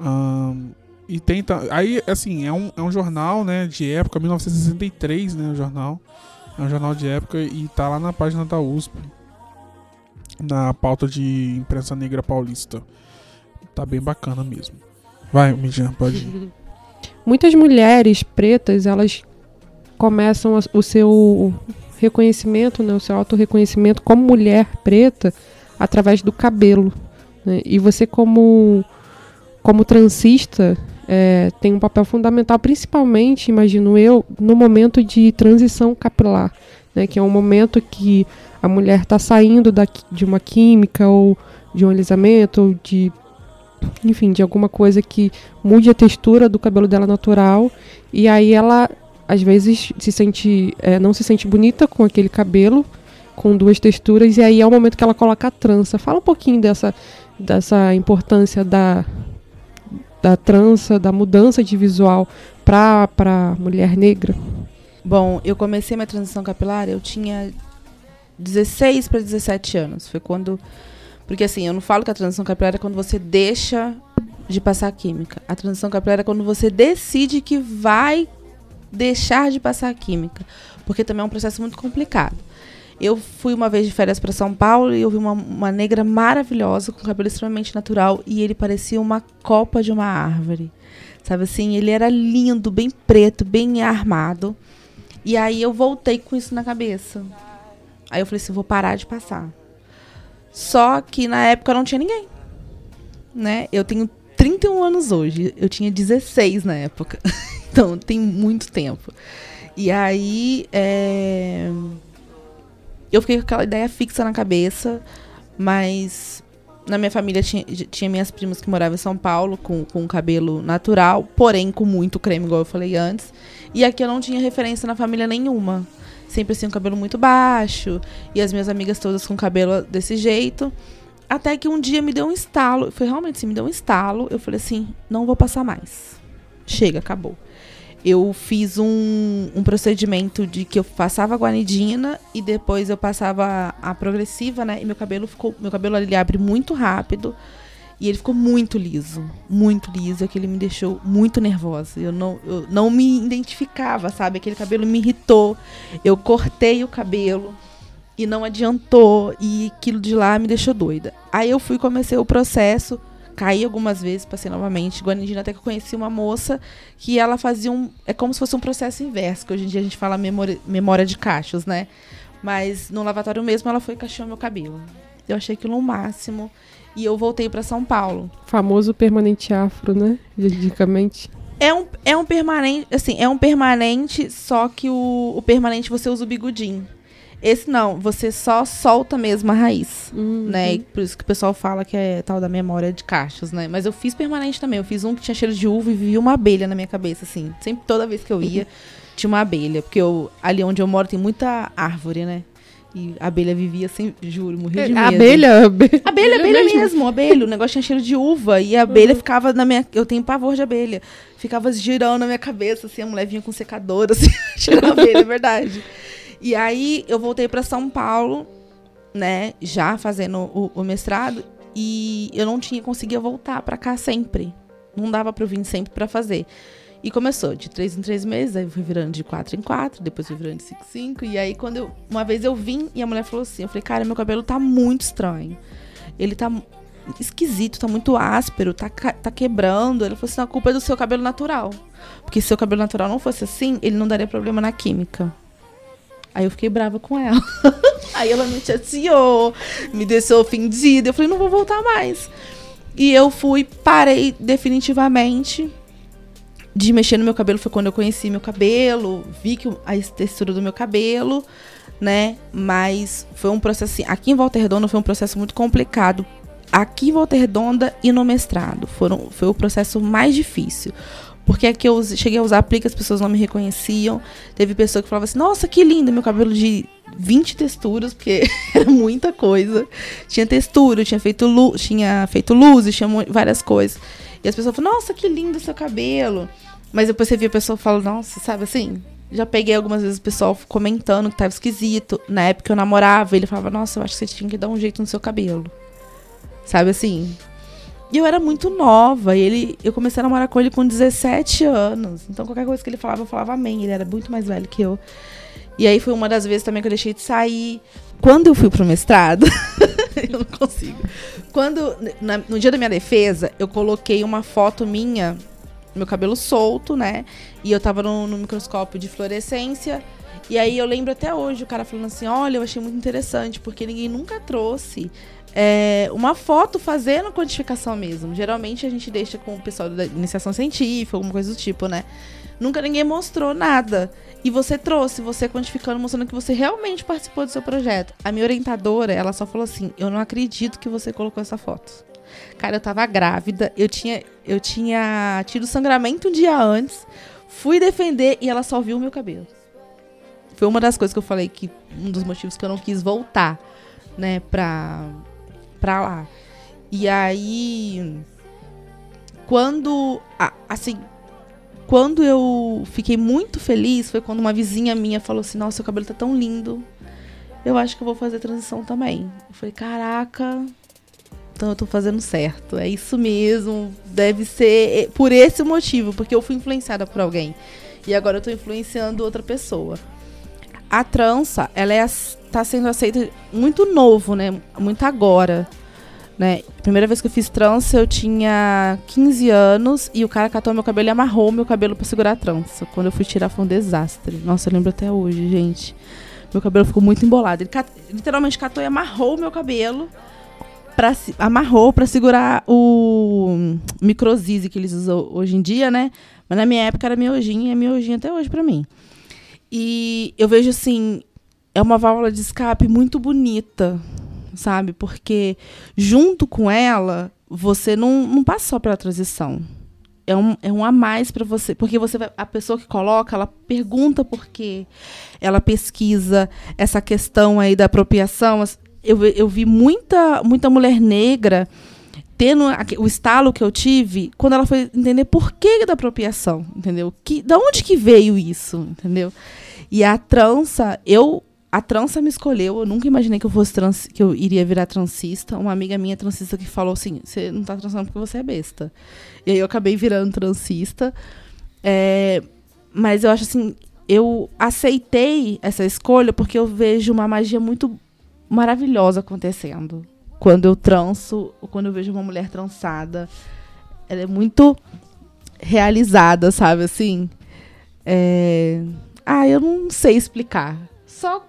Ahn, e tenta. Aí, assim, é um, é um jornal, né, de época, 1963, né, o jornal. É um jornal de época e tá lá na página da USP. Na pauta de imprensa negra paulista. Tá bem bacana mesmo. Vai, Midian, pode ir. Muitas mulheres pretas, elas começam o seu reconhecimento, né, o seu autorreconhecimento como mulher preta através do cabelo. né? E você, como, como transista, é, tem um papel fundamental, principalmente, imagino eu, no momento de transição capilar, né, que é um momento que a mulher está saindo da, de uma química ou de um alisamento ou de enfim, de alguma coisa que mude a textura do cabelo dela natural e aí ela às vezes se sente é, não se sente bonita com aquele cabelo com duas texturas, e aí é o momento que ela coloca a trança. Fala um pouquinho dessa, dessa importância da, da trança, da mudança de visual para a mulher negra. Bom, eu comecei minha transição capilar, eu tinha 16 para 17 anos. Foi quando. Porque assim, eu não falo que a transição capilar é quando você deixa de passar química. A transição capilar é quando você decide que vai deixar de passar química. Porque também é um processo muito complicado. Eu fui uma vez de férias para São Paulo e eu vi uma, uma negra maravilhosa, com cabelo extremamente natural, e ele parecia uma copa de uma árvore. Sabe assim, ele era lindo, bem preto, bem armado. E aí eu voltei com isso na cabeça. Aí eu falei assim, vou parar de passar. Só que na época não tinha ninguém. Né? Eu tenho 31 anos hoje. Eu tinha 16 na época. então tem muito tempo. E aí é... eu fiquei com aquela ideia fixa na cabeça, mas na minha família tinha, tinha minhas primas que moravam em São Paulo com, com cabelo natural, porém com muito creme, igual eu falei antes. E aqui eu não tinha referência na família nenhuma. Sempre assim, um cabelo muito baixo. E as minhas amigas todas com cabelo desse jeito. Até que um dia me deu um estalo. Foi realmente assim, me deu um estalo. Eu falei assim: não vou passar mais. Chega, acabou. Eu fiz um, um procedimento de que eu passava a guanidina e depois eu passava a, a progressiva, né? E meu cabelo ficou. Meu cabelo ele abre muito rápido. E ele ficou muito liso, muito liso, aquele me deixou muito nervosa. Eu não, eu não me identificava, sabe? Aquele cabelo me irritou. Eu cortei o cabelo e não adiantou e aquilo de lá me deixou doida. Aí eu fui comecei o processo, caí algumas vezes, passei novamente, Guanidina até que eu conheci uma moça que ela fazia um, é como se fosse um processo inverso, que hoje em dia a gente fala memória, memória de cachos, né? Mas no lavatório mesmo ela foi e cacheou meu cabelo. Eu achei aquilo o máximo e eu voltei para São Paulo. Famoso permanente afro, né? Juridicamente. É um, é um permanente, assim, é um permanente, só que o, o permanente você usa o bigodinho. Esse não, você só solta mesmo a raiz, uhum. né? E por isso que o pessoal fala que é tal da memória de cachos, né? Mas eu fiz permanente também. Eu fiz um que tinha cheiro de uva e vi uma abelha na minha cabeça, assim. Sempre, toda vez que eu ia, tinha uma abelha. Porque eu, ali onde eu moro tem muita árvore, né? E a abelha vivia sem, juro, morria de medo. Abelha? Abelha, abelha, abelha mesmo. mesmo, abelha. O negócio tinha cheiro de uva. E a abelha uhum. ficava na minha. Eu tenho pavor de abelha. Ficava girando na minha cabeça, assim, a mulher vinha com secador, assim, cheirando abelha, é verdade. E aí eu voltei para São Paulo, né, já fazendo o, o, mestrado. E eu não tinha conseguia voltar para cá sempre. Não dava para eu vir sempre para fazer. E começou de três em três meses, aí fui virando de quatro em quatro, depois fui virando de cinco em cinco. E aí, quando eu. Uma vez eu vim e a mulher falou assim: eu falei, cara, meu cabelo tá muito estranho. Ele tá esquisito, tá muito áspero, tá, tá quebrando. Ele falou assim: a culpa é do seu cabelo natural. Porque se seu cabelo natural não fosse assim, ele não daria problema na química. Aí eu fiquei brava com ela. aí ela me chateou, me deixou ofendida. Eu falei, não vou voltar mais. E eu fui, parei definitivamente de mexer no meu cabelo foi quando eu conheci meu cabelo, vi que a textura do meu cabelo, né? Mas foi um processo assim, aqui em Volta Redonda foi um processo muito complicado. Aqui em Volta Redonda e no mestrado foram, foi o processo mais difícil. Porque aqui eu cheguei a usar aplique, as pessoas não me reconheciam. Teve pessoa que falava assim: Nossa, que lindo meu cabelo de 20 texturas, porque era muita coisa. Tinha textura, tinha feito, lu tinha feito luzes, tinha várias coisas. E as pessoas falam, nossa, que lindo seu cabelo. Mas depois você via a pessoa falando, nossa, sabe assim? Já peguei algumas vezes o pessoal comentando que tava esquisito. Na época eu namorava, ele falava, nossa, eu acho que você tinha que dar um jeito no seu cabelo. Sabe assim? E eu era muito nova. E ele, eu comecei a namorar com ele com 17 anos. Então qualquer coisa que ele falava, eu falava amém. Ele era muito mais velho que eu. E aí foi uma das vezes também que eu deixei de sair. Quando eu fui pro mestrado, eu não consigo. Quando, na, no dia da minha defesa, eu coloquei uma foto minha, meu cabelo solto, né? E eu tava no, no microscópio de fluorescência. E aí eu lembro até hoje o cara falando assim: olha, eu achei muito interessante, porque ninguém nunca trouxe é, uma foto fazendo quantificação mesmo. Geralmente a gente deixa com o pessoal da iniciação científica, alguma coisa do tipo, né? Nunca ninguém mostrou nada. E você trouxe, você quantificando, mostrando que você realmente participou do seu projeto. A minha orientadora, ela só falou assim: Eu não acredito que você colocou essa foto. Cara, eu tava grávida, eu tinha, eu tinha tido sangramento um dia antes, fui defender e ela só viu o meu cabelo. foi uma das coisas que eu falei que um dos motivos que eu não quis voltar, né, pra, pra lá. E aí, quando, assim, quando eu fiquei muito feliz foi quando uma vizinha minha falou assim: Nossa, seu cabelo tá tão lindo. Eu acho que eu vou fazer transição também. Eu falei: Caraca, então eu tô fazendo certo. É isso mesmo. Deve ser por esse motivo, porque eu fui influenciada por alguém. E agora eu tô influenciando outra pessoa. A trança, ela é, tá sendo aceita muito novo, né? Muito agora. Né? Primeira vez que eu fiz trança, eu tinha 15 anos e o cara catou meu cabelo e amarrou meu cabelo para segurar a trança. Quando eu fui tirar foi um desastre. Nossa, eu lembro até hoje, gente. Meu cabelo ficou muito embolado. Ele cat... literalmente catou e amarrou meu cabelo. Pra, amarrou para segurar o microzise que eles usam hoje em dia, né? Mas na minha época era miojinho e é miojinho até hoje para mim. E eu vejo assim, é uma válvula de escape muito bonita, sabe? Porque junto com ela, você não, não passa só pela transição. É um, é um a mais para você. Porque você vai, a pessoa que coloca, ela pergunta por quê. Ela pesquisa essa questão aí da apropriação. Eu, eu vi muita, muita mulher negra tendo o estalo que eu tive quando ela foi entender por que da apropriação, entendeu? Que, da onde que veio isso, entendeu? E a trança, eu a trança me escolheu. Eu nunca imaginei que eu fosse trans, que eu iria virar transista. Uma amiga minha transista que falou assim: "Você não tá transando porque você é besta". E aí eu acabei virando transista. É, mas eu acho assim, eu aceitei essa escolha porque eu vejo uma magia muito maravilhosa acontecendo. Quando eu transo, quando eu vejo uma mulher trançada, ela é muito realizada, sabe assim? É... Ah, eu não sei explicar. Só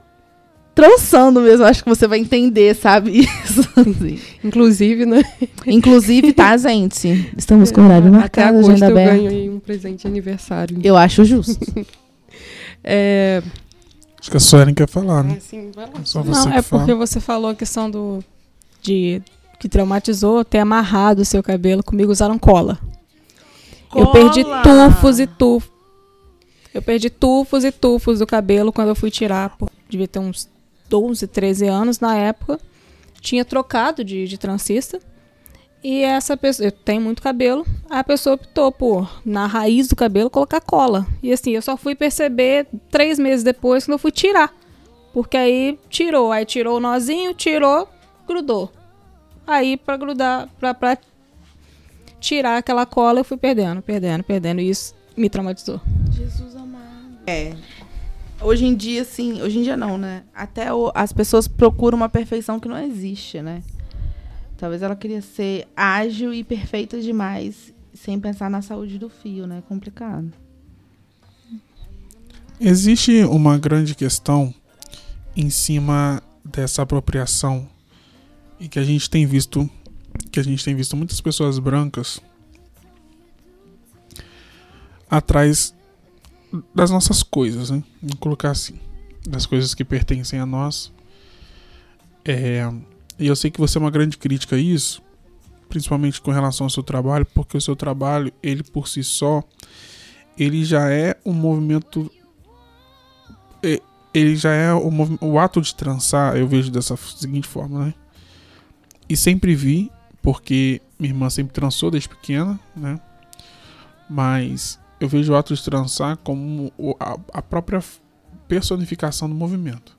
trançando mesmo, acho que você vai entender, sabe? Isso. Assim. Inclusive, né? Inclusive, tá, gente? Estamos com horário marcado, Até agenda eu aberta. ganho aí um presente de aniversário. Eu acho justo. é... Acho que a Suelen quer falar, né? É, sim, vai lá. Só você Não, é fala. porque você falou a questão do. de que traumatizou ter amarrado o seu cabelo. Comigo usaram cola. Eu perdi Cola! tufos e tufos. Eu perdi tufos e tufos do cabelo quando eu fui tirar. Por, devia ter uns 12, 13 anos na época. Tinha trocado de, de transista. E essa pessoa, eu tenho muito cabelo, a pessoa optou por, na raiz do cabelo, colocar cola. E assim, eu só fui perceber três meses depois quando eu fui tirar. Porque aí tirou, aí tirou o nozinho, tirou, grudou. Aí pra grudar, pra, pra tirar aquela cola, eu fui perdendo, perdendo, perdendo. E isso me traumatizou. Jesus amado. É. Hoje em dia, assim, hoje em dia não, né? Até o- as pessoas procuram uma perfeição que não existe, né? Talvez ela queria ser ágil e perfeita demais, sem pensar na saúde do fio, né? Complicado. Existe uma grande questão em cima dessa apropriação e que a gente tem visto que a gente tem visto muitas pessoas brancas atrás das nossas coisas, né? Vamos colocar assim, das coisas que pertencem a nós. É, e eu sei que você é uma grande crítica a isso, principalmente com relação ao seu trabalho, porque o seu trabalho, ele por si só, ele já é um movimento e- ele já é o, o ato de trançar, eu vejo dessa seguinte forma, né? E sempre vi, porque minha irmã sempre trançou desde pequena, né? Mas eu vejo o ato de trançar como a, própria personificação do movimento.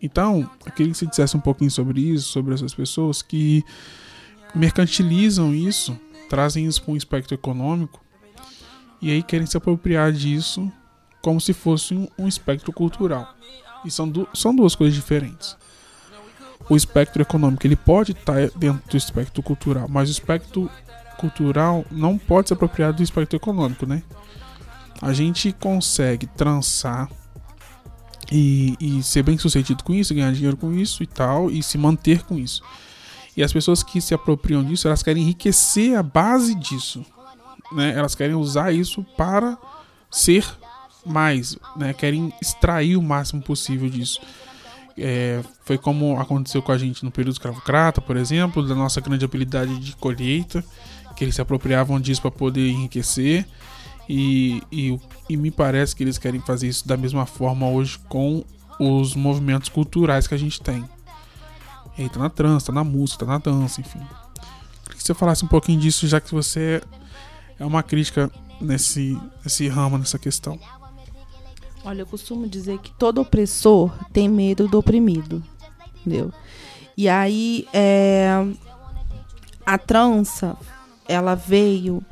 Então, eu queria que você dissesse um pouquinho sobre isso, sobre essas pessoas que mercantilizam isso, trazem isso para um espectro econômico e aí querem se apropriar disso como se fosse um, um espectro cultural. E são, du são duas coisas diferentes. O espectro econômico ele pode estar dentro do espectro cultural, mas o espectro cultural não pode se apropriar do espectro econômico, né? A gente consegue trançar e, e ser bem sucedido com isso, ganhar dinheiro com isso e tal, e se manter com isso. E as pessoas que se apropriam disso, elas querem enriquecer a base disso. Né? Elas querem usar isso para ser mais, né? Querem extrair o máximo possível disso. É, foi como aconteceu com a gente no período escravocrata, por exemplo, da nossa grande habilidade de colheita, que eles se apropriavam disso para poder enriquecer. E, e, e me parece que eles querem fazer isso da mesma forma hoje com os movimentos culturais que a gente tem. E aí tá na trans, tá na música, tá na dança, enfim. Queria que você falasse um pouquinho disso, já que você é uma crítica nesse, nesse ramo, nessa questão. Olha, eu costumo dizer que todo opressor tem medo do oprimido. Entendeu? E aí, é, a trança, ela veio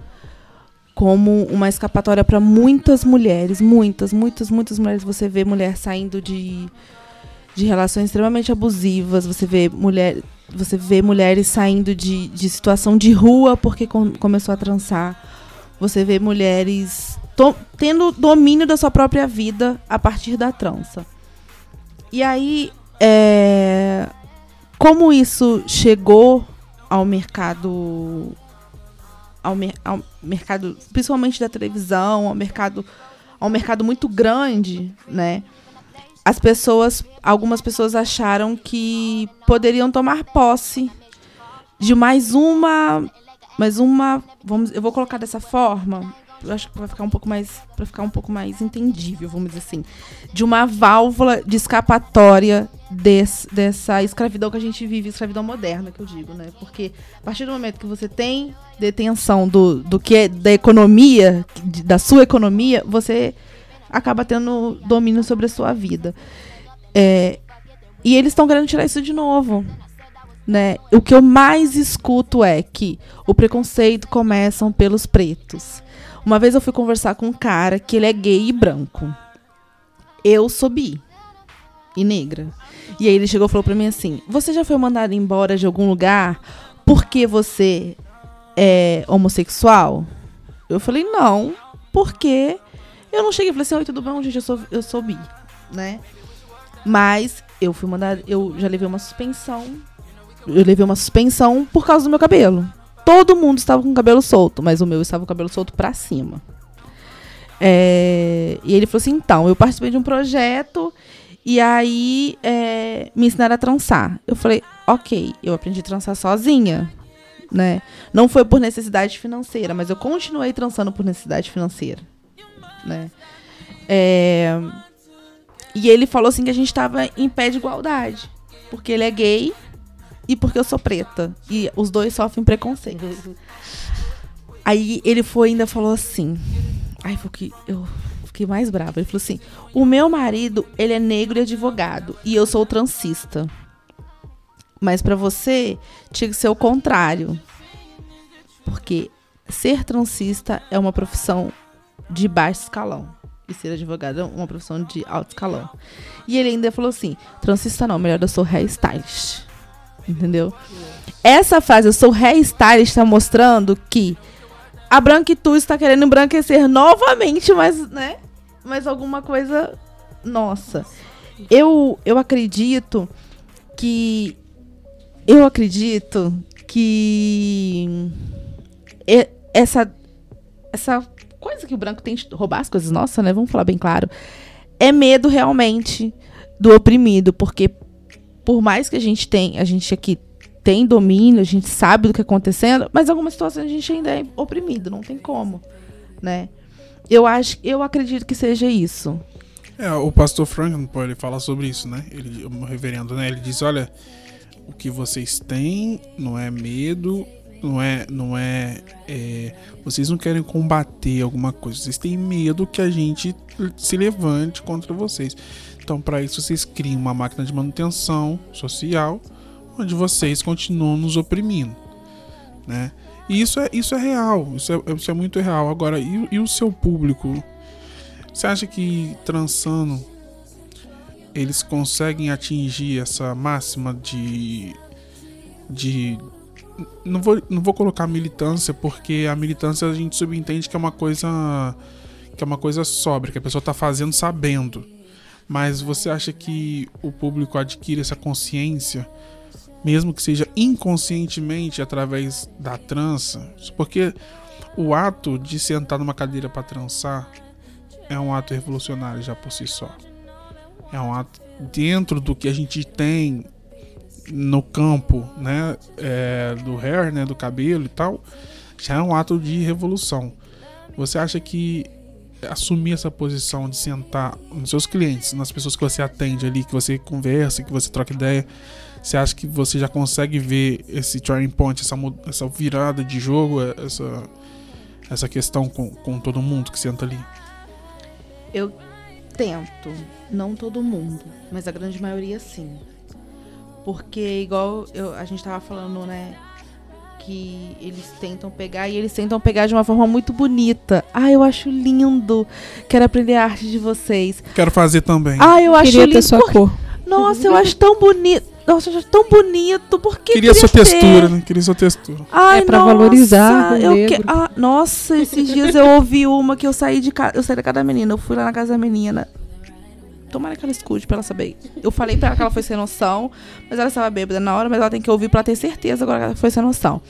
como uma escapatória para muitas mulheres, muitas, muitas, muitas mulheres. Você vê mulher saindo de, de relações extremamente abusivas, você vê mulher, você vê mulheres saindo de, de situação de rua porque com, começou a trançar. Você vê mulheres to, tendo domínio da sua própria vida a partir da trança. E aí, é, como isso chegou ao mercado ao, ao, mercado principalmente da televisão ao mercado ao mercado muito grande né? As pessoas algumas pessoas acharam que poderiam tomar posse de mais uma mais uma vamos eu vou colocar dessa forma eu acho que vai ficar um pouco mais para ficar um pouco mais entendível, vamos dizer assim, de uma válvula de escapatória desse, dessa escravidão que a gente vive, escravidão moderna, que eu digo, né? Porque a partir do momento que você tem detenção do, do que é da economia, da sua economia, você acaba tendo domínio sobre a sua vida. É, e eles estão querendo tirar isso de novo. Né? O que eu mais escuto é que o preconceito começa pelos pretos. Uma vez eu fui conversar com um cara que ele é gay e branco. Eu sou bi e negra. E aí ele chegou e falou pra mim assim: Você já foi mandado embora de algum lugar porque você é homossexual? Eu falei: Não, porque eu não cheguei e falei assim: Oi, tudo bom, gente? Eu sou, eu sou bi, né? Mas eu fui mandada, eu já levei uma suspensão. Eu levei uma suspensão por causa do meu cabelo todo mundo estava com o cabelo solto, mas o meu estava com o cabelo solto para cima. É, e ele falou assim: então, eu participei de um projeto e aí é, me ensinaram a trançar. Eu falei: ok, eu aprendi a trançar sozinha. Né? Não foi por necessidade financeira, mas eu continuei trançando por necessidade financeira. Né? É, e ele falou assim que a gente estava em pé de igualdade. Porque ele é gay e porque eu sou preta. E os dois sofrem preconceito. Aí ele foi ainda falou assim. Ai, foi que eu fiquei mais brava. Ele falou assim: "O meu marido, ele é negro e advogado, e eu sou transista. Mas para você tinha que ser o contrário. Porque ser transista é uma profissão de baixo escalão e ser advogado é uma profissão de alto escalão. E ele ainda falou assim: transista não, melhor eu sou hairstylist. Entendeu? Essa fase, eu sou hairstylist, está mostrando que a branquitude está querendo embranquecer novamente, mas, né? Mas alguma coisa nossa. Eu, eu acredito que. Eu acredito que. Essa. Essa coisa que o branco tem de roubar as coisas nossas, né? Vamos falar bem claro. É medo realmente do oprimido, porque por mais que a gente tenha, a gente aqui tem domínio, a gente sabe do que está acontecendo, mas algumas situações a gente ainda é oprimido, não tem como, né? Eu acho, eu acredito que seja isso. É, o pastor Franklin, ele fala sobre isso, né? Ele, o reverendo, né? Ele diz, olha, o que vocês têm não é medo, não é, não é, é, vocês não querem combater alguma coisa, vocês têm medo que a gente se levante contra vocês. Então, para isso, vocês criam uma máquina de manutenção social onde vocês continuam nos oprimindo, né? E isso é, isso é real, isso é, isso é muito real. Agora, e, e o seu público? Você acha que trançando eles conseguem atingir essa máxima de. de não vou, não vou colocar militância, porque a militância a gente subentende que é uma coisa. que é uma coisa sóbria, que a pessoa está fazendo sabendo. Mas você acha que o público adquire essa consciência, mesmo que seja inconscientemente através da trança? Porque o ato de sentar numa cadeira para trançar é um ato revolucionário já por si só. É um ato dentro do que a gente tem no campo, né, é, do hair, né, do cabelo e tal, já é um ato de revolução. Você acha que assumir essa posição de sentar nos seus clientes, nas pessoas que você atende ali, que você conversa, que você troca ideia, você acha que você já consegue ver esse turning point, essa, essa virada de jogo, essa, essa questão com, com todo mundo que senta ali? Eu tento, não todo mundo, mas a grande maioria sim. Porque igual eu- a gente tava falando, né, que eles tentam pegar e eles tentam pegar de uma forma muito bonita. Ah, eu acho lindo. Quero aprender a arte de vocês. Quero fazer também. Ah, eu acho Queria lindo. ter sua Por- cor. Nossa, eu acho tão bonito. Nossa, eu acho tão bonito. Por que Queria sua ter? textura, né? Queria sua textura. Ai, É pra nossa, valorizar o eu negro. ah, nossa, esses dias eu ouvi uma que eu saí de casa. Eu saí da casa da menina, eu fui lá na casa da menina. Tomara que ela escute pra ela saber. Eu falei pra ela que ela foi sem noção, mas ela estava bêbada na hora, mas ela tem que ouvir pra ter certeza agora que ela foi sem noção.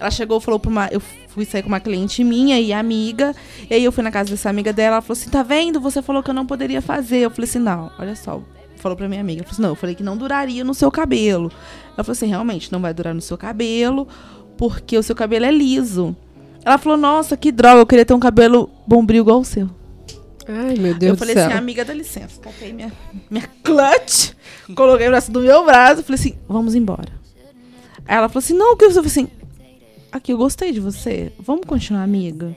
Ela chegou e falou pra uma. Eu fui sair com uma cliente minha e amiga. E aí eu fui na casa dessa amiga dela. Ela falou assim: tá vendo? Você falou que eu não poderia fazer. Eu falei assim: não, olha só. Falou pra minha amiga. Eu falei assim: não, eu falei que não duraria no seu cabelo. Ela falou assim: realmente, não vai durar no seu cabelo, porque o seu cabelo é liso. Ela falou: nossa, que droga, eu queria ter um cabelo bombril igual o seu. Ai, meu Deus eu do falei céu. assim, amiga, dá licença. Catei minha, minha clutch, coloquei o braço do meu braço, falei assim, vamos embora. Aí ela falou assim, não, o que? Eu falei assim, aqui, eu gostei de você, vamos continuar amiga?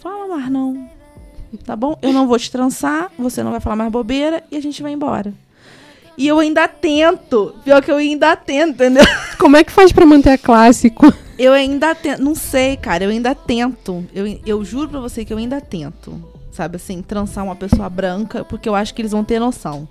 Fala mais não, tá bom? Eu não vou te trançar, você não vai falar mais bobeira e a gente vai embora. E eu ainda tento, pior que eu ainda tento, entendeu? Como é que faz pra manter a clássico? Eu ainda tento, não sei, cara, eu ainda tento. Eu, eu juro pra você que eu ainda tento. Sabe assim, trançar uma pessoa branca, porque eu acho que eles vão ter noção.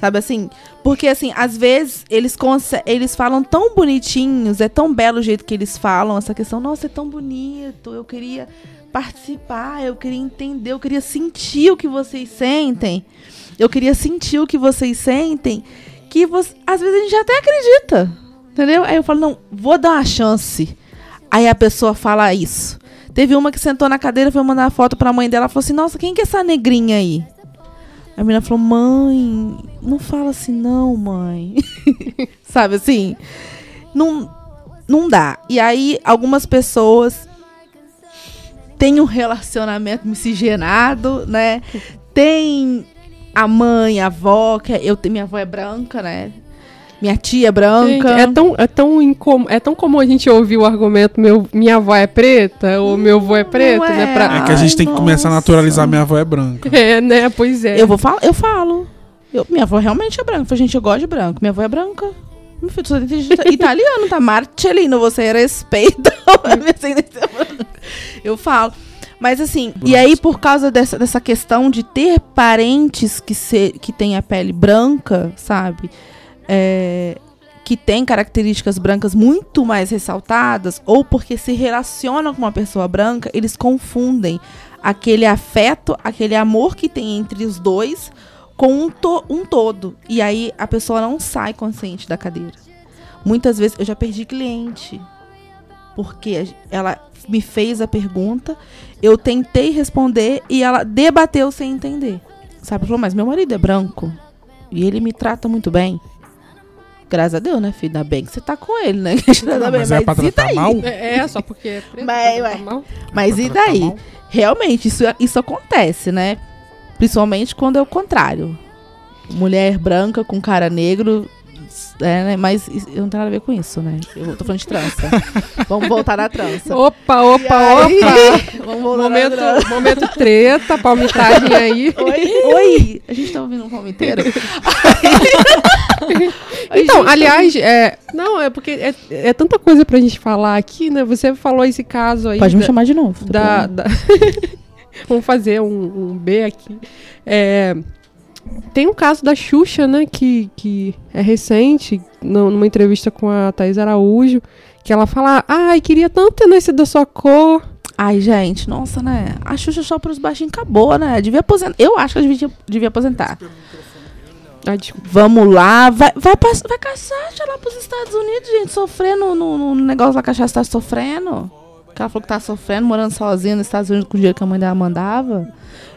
Sabe assim? Porque assim, às vezes eles eles falam tão bonitinhos, é tão belo o jeito que eles falam essa questão, nossa, é tão bonito, eu queria participar, eu queria entender, eu queria sentir o que vocês sentem. Eu queria sentir o que vocês sentem, que você, às vezes a gente até acredita. Entendeu? Aí eu falo, não, vou dar uma chance. Aí a pessoa fala isso. Teve uma que sentou na cadeira, foi mandar a foto pra mãe dela, falou assim, nossa, quem que é essa negrinha aí? A menina falou, mãe, não fala assim não, mãe. Sabe assim? Não, não dá. E aí, algumas pessoas têm um relacionamento miscigenado, né? Tem a mãe, a avó, que é- eu minha avó é branca, né? Minha tia é branca. Gente, é tão, é, tão incom é tão comum a gente ouvir o argumento meu, minha avó é preta ou meu avô é preto, é. né? Pra... É que a gente Ai, tem que começar a nossa. naturalizar minha avó é branca. É, né? Pois é. Eu vou falar, eu falo. Eu- minha avó realmente é branca. Eu falei, gente, eu gosto de branco. Minha avó é branca. Meu filho, tu é italiano, tá? Marcellino, você respeita a minha ascendência branca. Eu falo. Mas assim, e aí por causa dessa, dessa questão de ter parentes que, se, que têm a pele branca, sabe? É, que tem características brancas muito mais ressaltadas, ou porque se relacionam com uma pessoa branca, eles confundem aquele afeto, aquele amor que tem entre os dois com um, to- um todo. E aí a pessoa não sai consciente da cadeira. Muitas vezes eu já perdi cliente. Porque ela me fez a pergunta, eu tentei responder e ela debateu sem entender. Sabe? Falou, mas meu marido é branco. E ele me trata muito bem. Graças a Deus, né, filho? Ainda bem que você tá com ele, né? Ainda bem, Mas é pra e tratar daí? mal? É, é, só porque é preto. Mas, ué. mal. Mas e daí? mal? Realmente, isso, isso acontece, né? Principalmente quando é o contrário. Mulher branca com cara negro. É, né? Mas eu não tenho nada a ver com isso, né? Eu tô falando de trança. Vamos voltar na trança. Opa, opa, aí? opa. Vamos voltar momento, na trança. momento treta, palmitagem aí. Oi, oi! A gente tá ouvindo um palmiteiro? Então, aliás, é, não, é porque é, é tanta coisa pra gente falar aqui, né? Você falou esse caso aí. Pode me da- chamar de novo. da, da- Vamos fazer um, um B aqui. É, tem um caso da Xuxa, né? Que, que é recente, numa entrevista com a Thais Araújo, que ela fala: Ai, queria tanto ter nascido da sua cor. Ai, gente, nossa, né? A Xuxa só pros baixinhos acabou, né? Devia aposentar. Eu acho que ela devia, devia aposentar. Ai, desculpa. Vamos lá, vai, vai, vai caçar lá pros Estados Unidos, gente, sofrendo no, no negócio lá que a Cachaça tá sofrendo. Que ela falou que tá sofrendo, morando sozinha nos Estados Unidos com o dinheiro que a mãe dela mandava.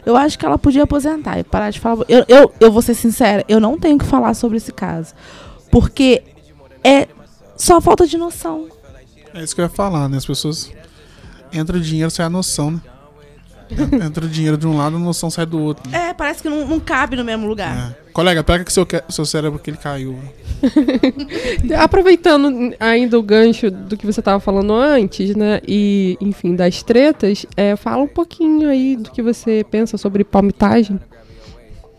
Eu acho que ela podia aposentar e parar de falar. Eu, eu, eu vou ser sincera, eu não tenho que falar sobre esse caso. Porque é só falta de noção. É isso que eu ia falar, né? As pessoas. Entra o dinheiro, sai a noção, né? Entra o dinheiro de um lado, a noção sai do outro. É, parece que não, não cabe no mesmo lugar. É. Colega, pega que seu, seu cérebro que ele caiu. Aproveitando ainda o gancho do que você estava falando antes, né? E, enfim, das tretas, é, fala um pouquinho aí do que você pensa sobre palmitagem.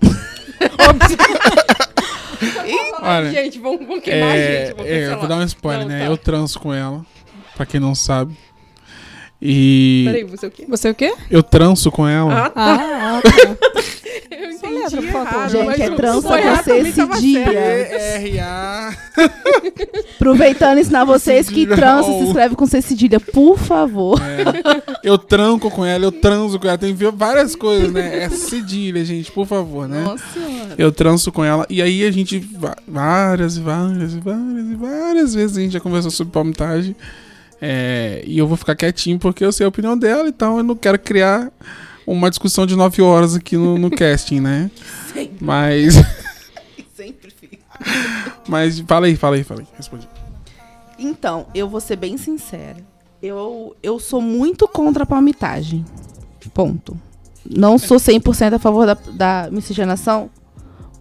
Olha, gente, vamos, vamos queimar É, gente. Vamos é, vou dar um spoiler, Não, né? tá. Eu transo com ela, pra quem não sabe. E Peraí, você o quê? Você o quê? eu transo com ela. Ah, tá. Ah, ah, tá. Eu entendi por favor. errado, Gente, é trança você também esse dia. R-A. Aproveitando e ensinar vocês que trança se escreve com C cedilha, por favor. Eu tranco com ela, eu transo com ela. Tem várias coisas, né? É cedilha, gente, por favor, né? Nossa senhora. Eu transo com ela. E aí a gente, várias e várias e várias e várias vezes a gente já conversou sobre palmitagem. É, e eu vou ficar quietinho porque eu sei a opinião dela, então eu não quero criar uma discussão de nove horas aqui no, no casting, né? Mas, Sempre fica. mas fala aí, fala aí, fala aí. Respondi. Então, eu vou ser bem sincera. Eu, eu sou muito contra a palmitagem. Ponto. Não sou 100% a favor da, da miscigenação.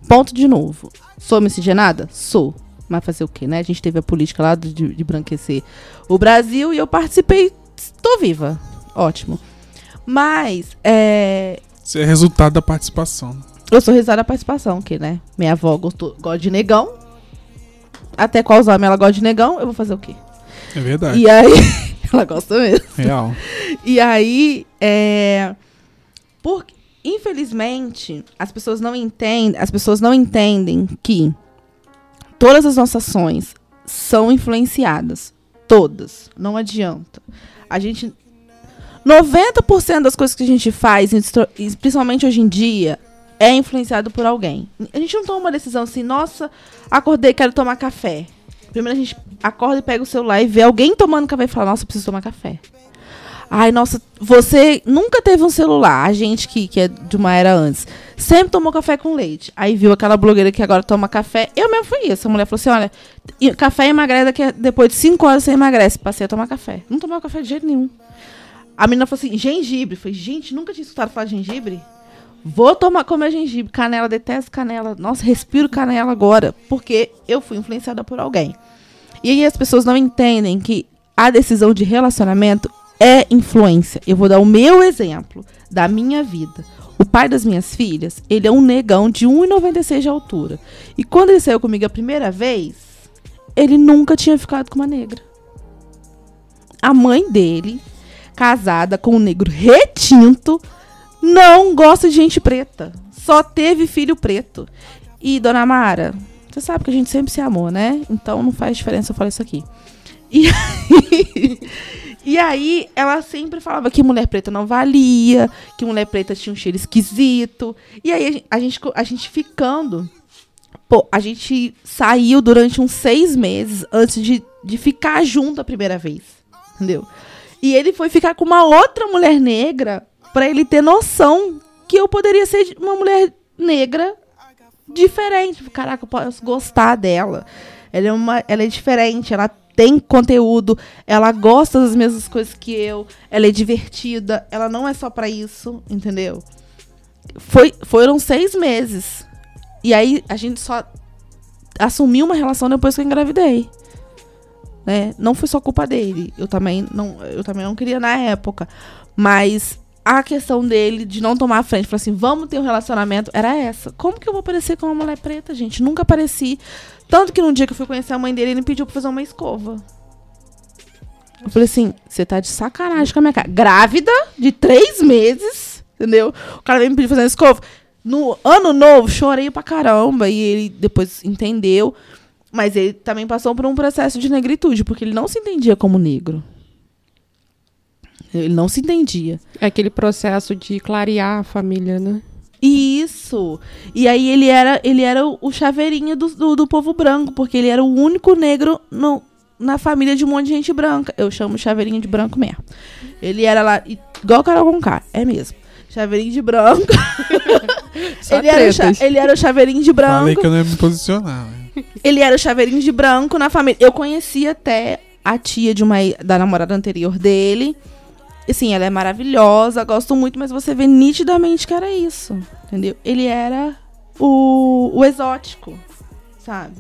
Ponto de novo. Sou miscigenada? Sou. Mas fazer o quê, né? A gente teve a política lá de, de branquecer o Brasil e eu participei. Tô viva. Ótimo. Mas, é, Isso é resultado da participação. eu sou risada da participação, que, né? Minha avó gostou, gosta de negão. Até qual homens ela gosta de negão, eu vou fazer o quê? É verdade. E aí, ela gosta mesmo. Real. E aí, é. Porque, infelizmente, as pessoas não entendem, as pessoas não entendem que todas as nossas ações são influenciadas. Todas. Não adianta. A gente. 90% das coisas que a gente faz, principalmente hoje em dia, é influenciado por alguém. A gente não toma uma decisão assim, nossa, acordei, quero tomar café. Primeiro a gente acorda e pega o celular e vê alguém tomando café e fala, nossa, preciso tomar café. Ai, nossa, você nunca teve um celular, a gente que, que é de uma era antes, sempre tomou café com leite. Aí viu aquela blogueira que agora toma café. Eu mesmo fui isso. A mulher falou assim: olha, café emagrece daqui depois de 5 horas você emagrece. Passei a tomar café. Não tomava café de jeito nenhum. A menina falou assim: gengibre. Eu falei, gente, nunca tinha escutado falar de gengibre. Vou tomar comer gengibre. Canela, detesto canela. Nossa, respiro canela agora. Porque eu fui influenciada por alguém. E aí as pessoas não entendem que a decisão de relacionamento é influência. Eu vou dar o meu exemplo da minha vida. O pai das minhas filhas, ele é um negão de 1,96 de altura. E quando ele saiu comigo a primeira vez, ele nunca tinha ficado com uma negra. A mãe dele, casada com um negro retinto, não gosta de gente preta. Só teve filho preto. E, dona Mara, você sabe que a gente sempre se amou, né? Então não faz diferença eu falar isso aqui. E aí, e aí, ela sempre falava que mulher preta não valia, que mulher preta tinha um cheiro esquisito. E aí, a gen- a gente, a gente ficando. Pô, a gente saiu durante uns seis meses antes de, de ficar junto a primeira vez. Entendeu? E ele foi ficar com uma outra mulher negra pra ele ter noção que eu poderia ser uma mulher negra diferente. Caraca, eu posso gostar dela. Ela é, uma, ela é diferente, ela tem conteúdo, ela gosta das mesmas coisas que eu, ela é divertida, ela não é só pra isso, entendeu? Foi, foram seis meses. E aí a gente só assumiu uma relação depois que eu engravidei. Né? Não foi só culpa dele. Eu também não, eu também não queria na época. Mas a questão dele de não tomar a frente, falar assim, vamos ter um relacionamento, era essa. Como que eu vou aparecer com uma mulher preta, gente? Nunca apareci. Tanto que num dia que eu fui conhecer a mãe dele, ele me pediu pra fazer uma escova. Eu falei assim, você tá de sacanagem com a minha cara. Grávida, de três meses, entendeu? O cara veio me pedir fazer uma escova. No ano novo, chorei pra caramba. E ele depois entendeu. Mas ele também passou por um processo de negritude, porque ele não se entendia como negro. Ele não se entendia. É aquele processo de clarear a família, né? Isso. E aí ele era, ele era o chaveirinho do, do, do povo branco, porque ele era o único negro no, na família de um monte de gente branca. Eu chamo chaveirinho de branco mesmo. Ele era lá, igual o Carol Conká, é mesmo. Chaveirinho de branco. Ele, era o ele era o chaveirinho de branco. Falei que eu não ia me posicionar. né? Ele era o chaveirinho de branco na família. Eu conhecia até a tia de uma da namorada anterior dele. Assim, ela é maravilhosa, gosto muito, mas você vê nitidamente que era isso. Entendeu? Ele era o, o exótico, sabe?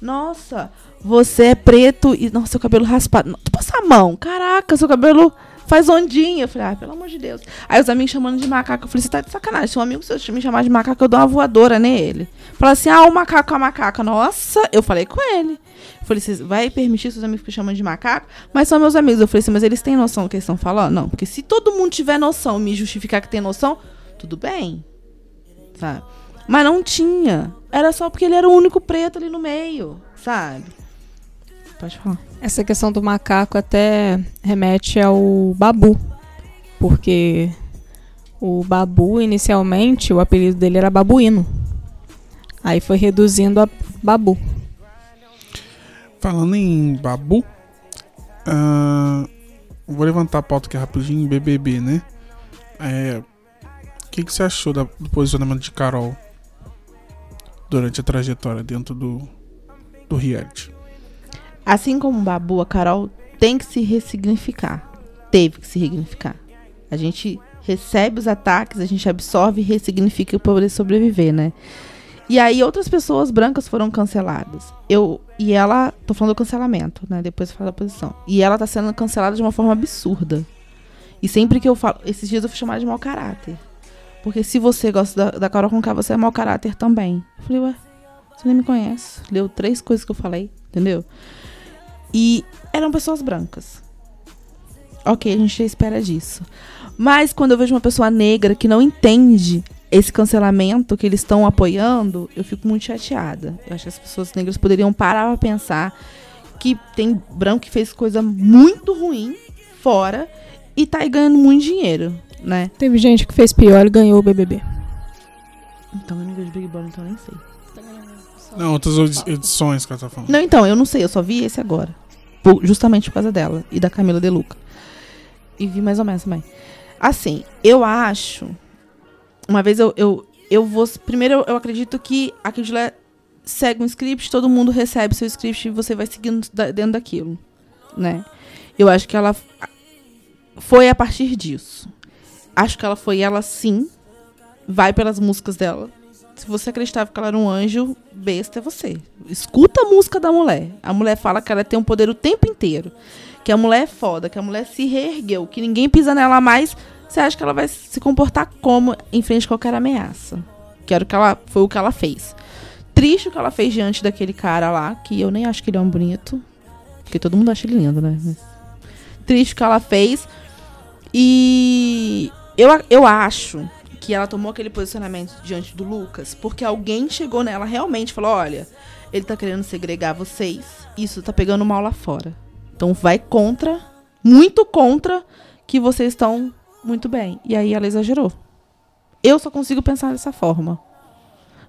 Nossa, você é preto e. Nossa, seu cabelo raspado. Não, tu passa a mão. Caraca, seu cabelo faz ondinha. Eu falei, ah, pelo amor de Deus. Aí os amigos chamando de macaco. Eu falei, você tá de sacanagem. Se um amigo seu me chamar de macaco, eu dou uma voadora nele. Fala assim, ah, o macaco, a macaca. Nossa, eu falei com ele. Eu falei, você vai permitir seus amigos que chamam de macaco? Mas são meus amigos. Eu falei assim, mas eles têm noção do que eles estão falando? Não, porque se todo mundo tiver noção me justificar que tem noção, tudo bem. Sabe? Mas não tinha. Era só porque ele era o único preto ali no meio, sabe? Pode falar. Essa questão do macaco até remete ao Babu. Porque o Babu, inicialmente, o apelido dele era Babuíno. Aí foi reduzindo a Babu. Falando em Babu, ah, vou levantar a pauta aqui rapidinho, BBB, né? É, o que, que você achou da- do posicionamento de Carol durante a trajetória dentro do, do reality? Assim como Babu, a Carol tem que se ressignificar. Teve que se ressignificar. A gente recebe os ataques, a gente absorve e ressignifica para poder sobreviver, né? E aí outras pessoas brancas foram canceladas. Eu e ela, tô falando do cancelamento, né? Depois eu falo da posição. E ela tá sendo cancelada de uma forma absurda. E sempre que eu falo, esses dias eu fui chamada de mau caráter. Porque se você gosta da, da Carol Conká, você é mau caráter também. Eu falei, ué, você nem me conhece. Leu três coisas que eu falei, entendeu? E eram pessoas brancas. Ok, a gente espera disso. Mas quando eu vejo uma pessoa negra que não entende esse cancelamento que eles estão apoiando, eu fico muito chateada. Eu acho que as pessoas negras poderiam parar pra pensar que tem branco que fez coisa muito ruim fora e tá aí ganhando muito dinheiro, né? Teve gente que fez pior e ganhou o BBB. Então eu não vejo Big Brother, então eu nem sei. Não, outras edi- edições que ela tá falando. Não, então, eu não sei, eu só vi esse agora. Por- justamente por causa dela e da Camila De Luca. E vi mais ou menos também. Assim, eu acho. Uma vez eu. eu, eu vou. Primeiro, eu, acredito que de lá segue um script, todo mundo recebe seu script e você vai seguindo dentro daquilo. Né? Eu acho que ela foi a partir disso. Acho que ela foi ela sim. Vai pelas músicas dela. Se você acreditava que ela era um anjo, besta é você. Escuta a música da mulher. A mulher fala que ela tem um poder o tempo inteiro. Que a mulher é foda, que a mulher se reergueu, que ninguém pisa nela mais. Você acha que ela vai se comportar como em frente a qualquer ameaça? Que era o que ela, foi o que ela fez. Triste o que ela fez diante daquele cara lá, que eu nem acho que ele é um bonito. Porque todo mundo acha ele lindo, né? Mas- Triste o que ela fez. E eu, eu acho que ela tomou aquele posicionamento diante do Lucas porque alguém chegou nela realmente e falou: olha, ele tá querendo segregar vocês, isso tá pegando mal lá fora. Então vai contra, muito contra, que vocês estão muito bem. E aí ela exagerou. Eu só consigo pensar dessa forma.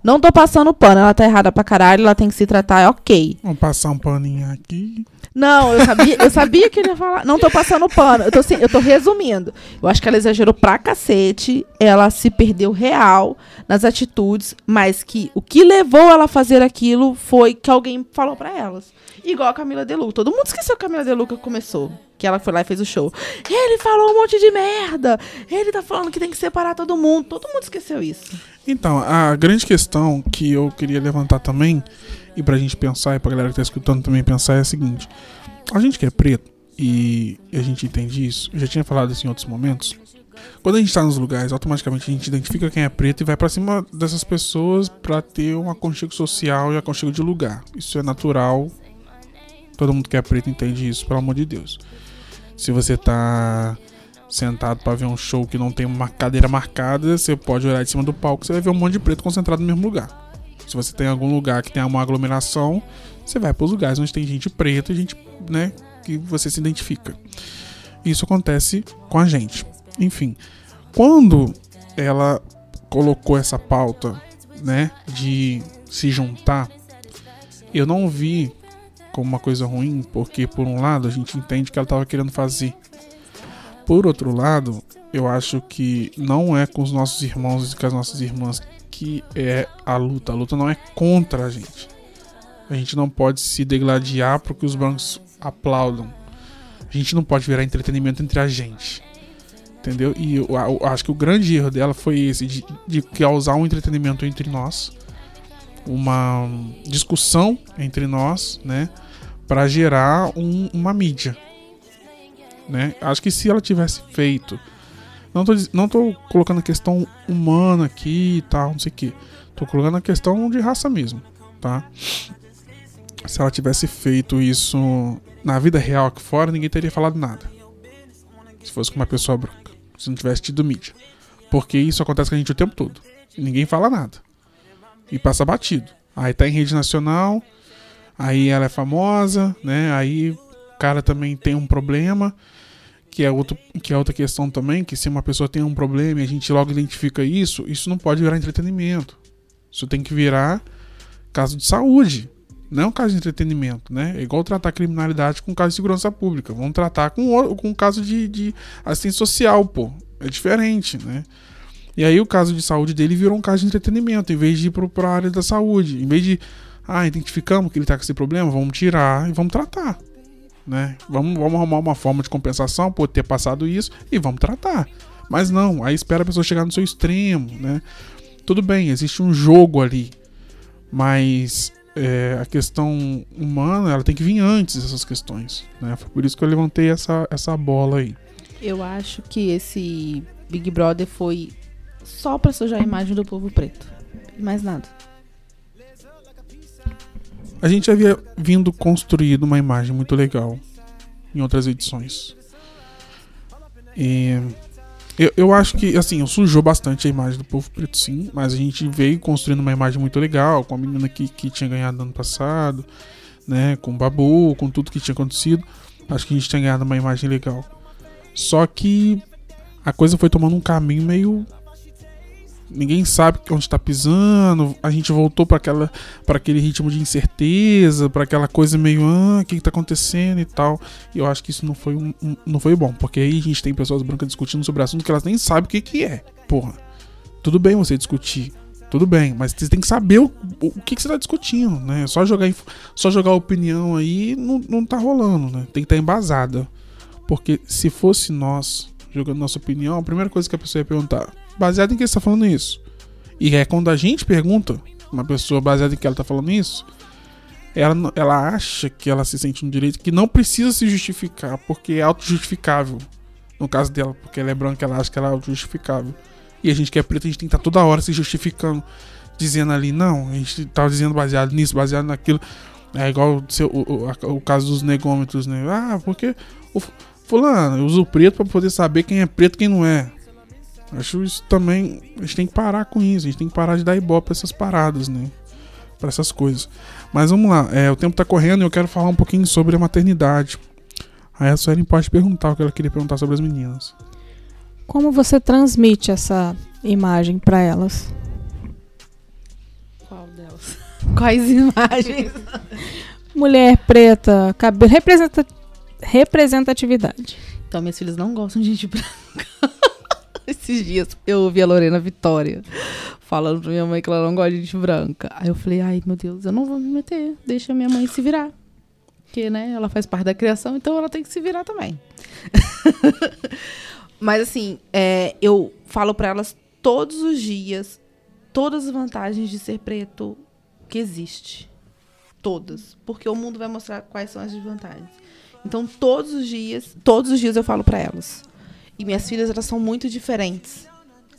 Não tô passando pano, ela tá errada pra caralho, ela tem que se tratar, é ok. Vamos passar um paninho aqui. Não, eu sabia, eu sabia que ele ia falar. Não tô passando pano. Eu tô, assim, eu tô resumindo. Eu acho que ela exagerou pra cacete. Ela se perdeu real nas atitudes. Mas que o que levou ela a fazer aquilo foi que alguém falou pra elas. Igual a Camila De Luca. Todo mundo esqueceu que a Camila De Luca começou. Que ela foi lá e fez o show. Ele falou um monte de merda. Ele tá falando que tem que separar todo mundo. Todo mundo esqueceu isso. Então, a grande questão que eu queria levantar também, e pra gente pensar, e pra galera que tá escutando também pensar, é a seguinte: a gente que é preto, e a gente entende isso, eu já tinha falado isso em outros momentos. Quando a gente tá nos lugares, automaticamente a gente identifica quem é preto e vai pra cima dessas pessoas pra ter um aconchego social e aconchego de lugar. Isso é natural. Todo mundo que é preto entende isso, pelo amor de Deus. Se você tá sentado pra ver um show que não tem uma cadeira marcada, você pode olhar de cima do palco, você vai ver um monte de preto concentrado no mesmo lugar. Se você tem algum lugar que tem uma aglomeração, você vai para os lugares onde tem gente preta e gente, né, que você se identifica. Isso acontece com a gente. Enfim, quando ela colocou essa pauta, né, de se juntar, eu não vi como uma coisa ruim, porque por um lado a gente entende que ela estava querendo fazer por outro lado, eu acho que não é com os nossos irmãos e com as nossas irmãs que é a luta. A luta não é contra a gente. A gente não pode se degladiar porque os brancos aplaudam. A gente não pode virar entretenimento entre a gente. Entendeu? E eu, acho que o grande erro dela foi esse, de, de causar um entretenimento entre nós, uma discussão entre nós, né? Pra gerar um- uma mídia. Né? Acho que se ela tivesse feito. Não tô, não tô colocando a questão humana aqui e tal, não sei o que. Tô colocando a questão de raça mesmo, tá? Se ela tivesse feito isso na vida real aqui fora, ninguém teria falado nada. Se fosse com uma pessoa branca. Se não tivesse tido mídia. Porque isso acontece com a gente o tempo todo. Ninguém fala nada. E passa batido. Aí tá em rede nacional. Aí ela é famosa, né? Aí o cara também tem um problema. Que é, outro, que é outra questão também. Que se uma pessoa tem um problema e a gente logo identifica isso, isso não pode virar entretenimento. Isso tem que virar caso de saúde. Não caso de entretenimento, né? É igual tratar criminalidade com caso de segurança pública. Vamos tratar com, com caso de, de assistência social, pô. É diferente, né? E aí o caso de saúde dele virou um caso de entretenimento, em vez de ir pro, pra área da saúde. Em vez de, ah, identificamos que ele tá com esse problema, vamos tirar e vamos tratar. Né? Vamos, vamos arrumar uma forma de compensação por ter passado isso e vamos tratar. Mas não, aí espera a pessoa chegar no seu extremo, né? Tudo bem, existe um jogo ali, mas é, a questão humana ela tem que vir antes dessas questões, né? Foi por isso que eu levantei essa, essa bola aí. Eu acho que esse Big Brother foi só pra sujar a imagem do povo preto. Mais nada. A gente havia vindo construído uma imagem muito legal em outras edições. E eu, eu acho que, assim, sujou bastante a imagem do povo preto, sim, mas a gente veio construindo uma imagem muito legal, com a menina que, que tinha ganhado no ano passado, né, com o Babu, com tudo que tinha acontecido. Acho que a gente tinha ganhado uma imagem legal. Só que a coisa foi tomando um caminho meio. Ninguém sabe onde tá pisando. A gente voltou para aquela para aquele ritmo de incerteza, para aquela coisa meio, ah, o que, que tá acontecendo e tal. E eu acho que isso não foi, um, um- não foi bom, porque aí a gente tem pessoas brancas discutindo sobre assuntos que elas nem sabem o que, que é. Porra, tudo bem você discutir, tudo bem, mas você tem que saber o, o que, que você tá discutindo, né? Só jogar, só jogar opinião aí não, não tá rolando, né? Tem que estar embasada. Porque se fosse nós jogando nossa opinião, a primeira coisa que a pessoa ia perguntar, baseado em que você tá falando isso? E é quando a gente pergunta, uma pessoa baseada em que ela tá falando isso, ela, ela acha que ela se sente no direito que não precisa se justificar, porque é autojustificável. No caso dela, porque ela é branca, ela acha que ela é autojustificável. E a gente que é preto, a gente tem que estar toda hora se justificando, dizendo ali, não, a gente tá dizendo baseado nisso, baseado naquilo. É igual o, o, o- o caso dos negômetros, né? Ah, porque o fu- fulano uso o preto pra poder saber quem é preto e quem não é. Acho isso também. A gente tem que parar com isso. A gente tem que parar de dar ibope pra essas paradas, né? Pra essas coisas. Mas vamos lá. É, o tempo tá correndo e eu quero falar um pouquinho sobre a maternidade. Aí a Suelen pode perguntar o que ela queria perguntar sobre as meninas. Como você transmite essa imagem pra elas? Qual delas? Quais imagens? Mulher preta, cabelo, representa- representatividade. Então, minhas filhas não gostam de gente branca. Esses dias eu ouvi a Lorena Vitória falando pra minha mãe que ela não gosta de gente branca. Aí eu falei, ai meu Deus, eu não vou me meter. Deixa minha mãe se virar. Porque, né, ela faz parte da criação, então ela tem que se virar também. Mas assim, é, eu falo pra elas todos os dias todas as vantagens de ser preto que existe. Todas. Porque o mundo vai mostrar quais são as desvantagens. Então, todos os dias, todos os dias eu falo pra elas. E minhas filhas, elas são muito diferentes.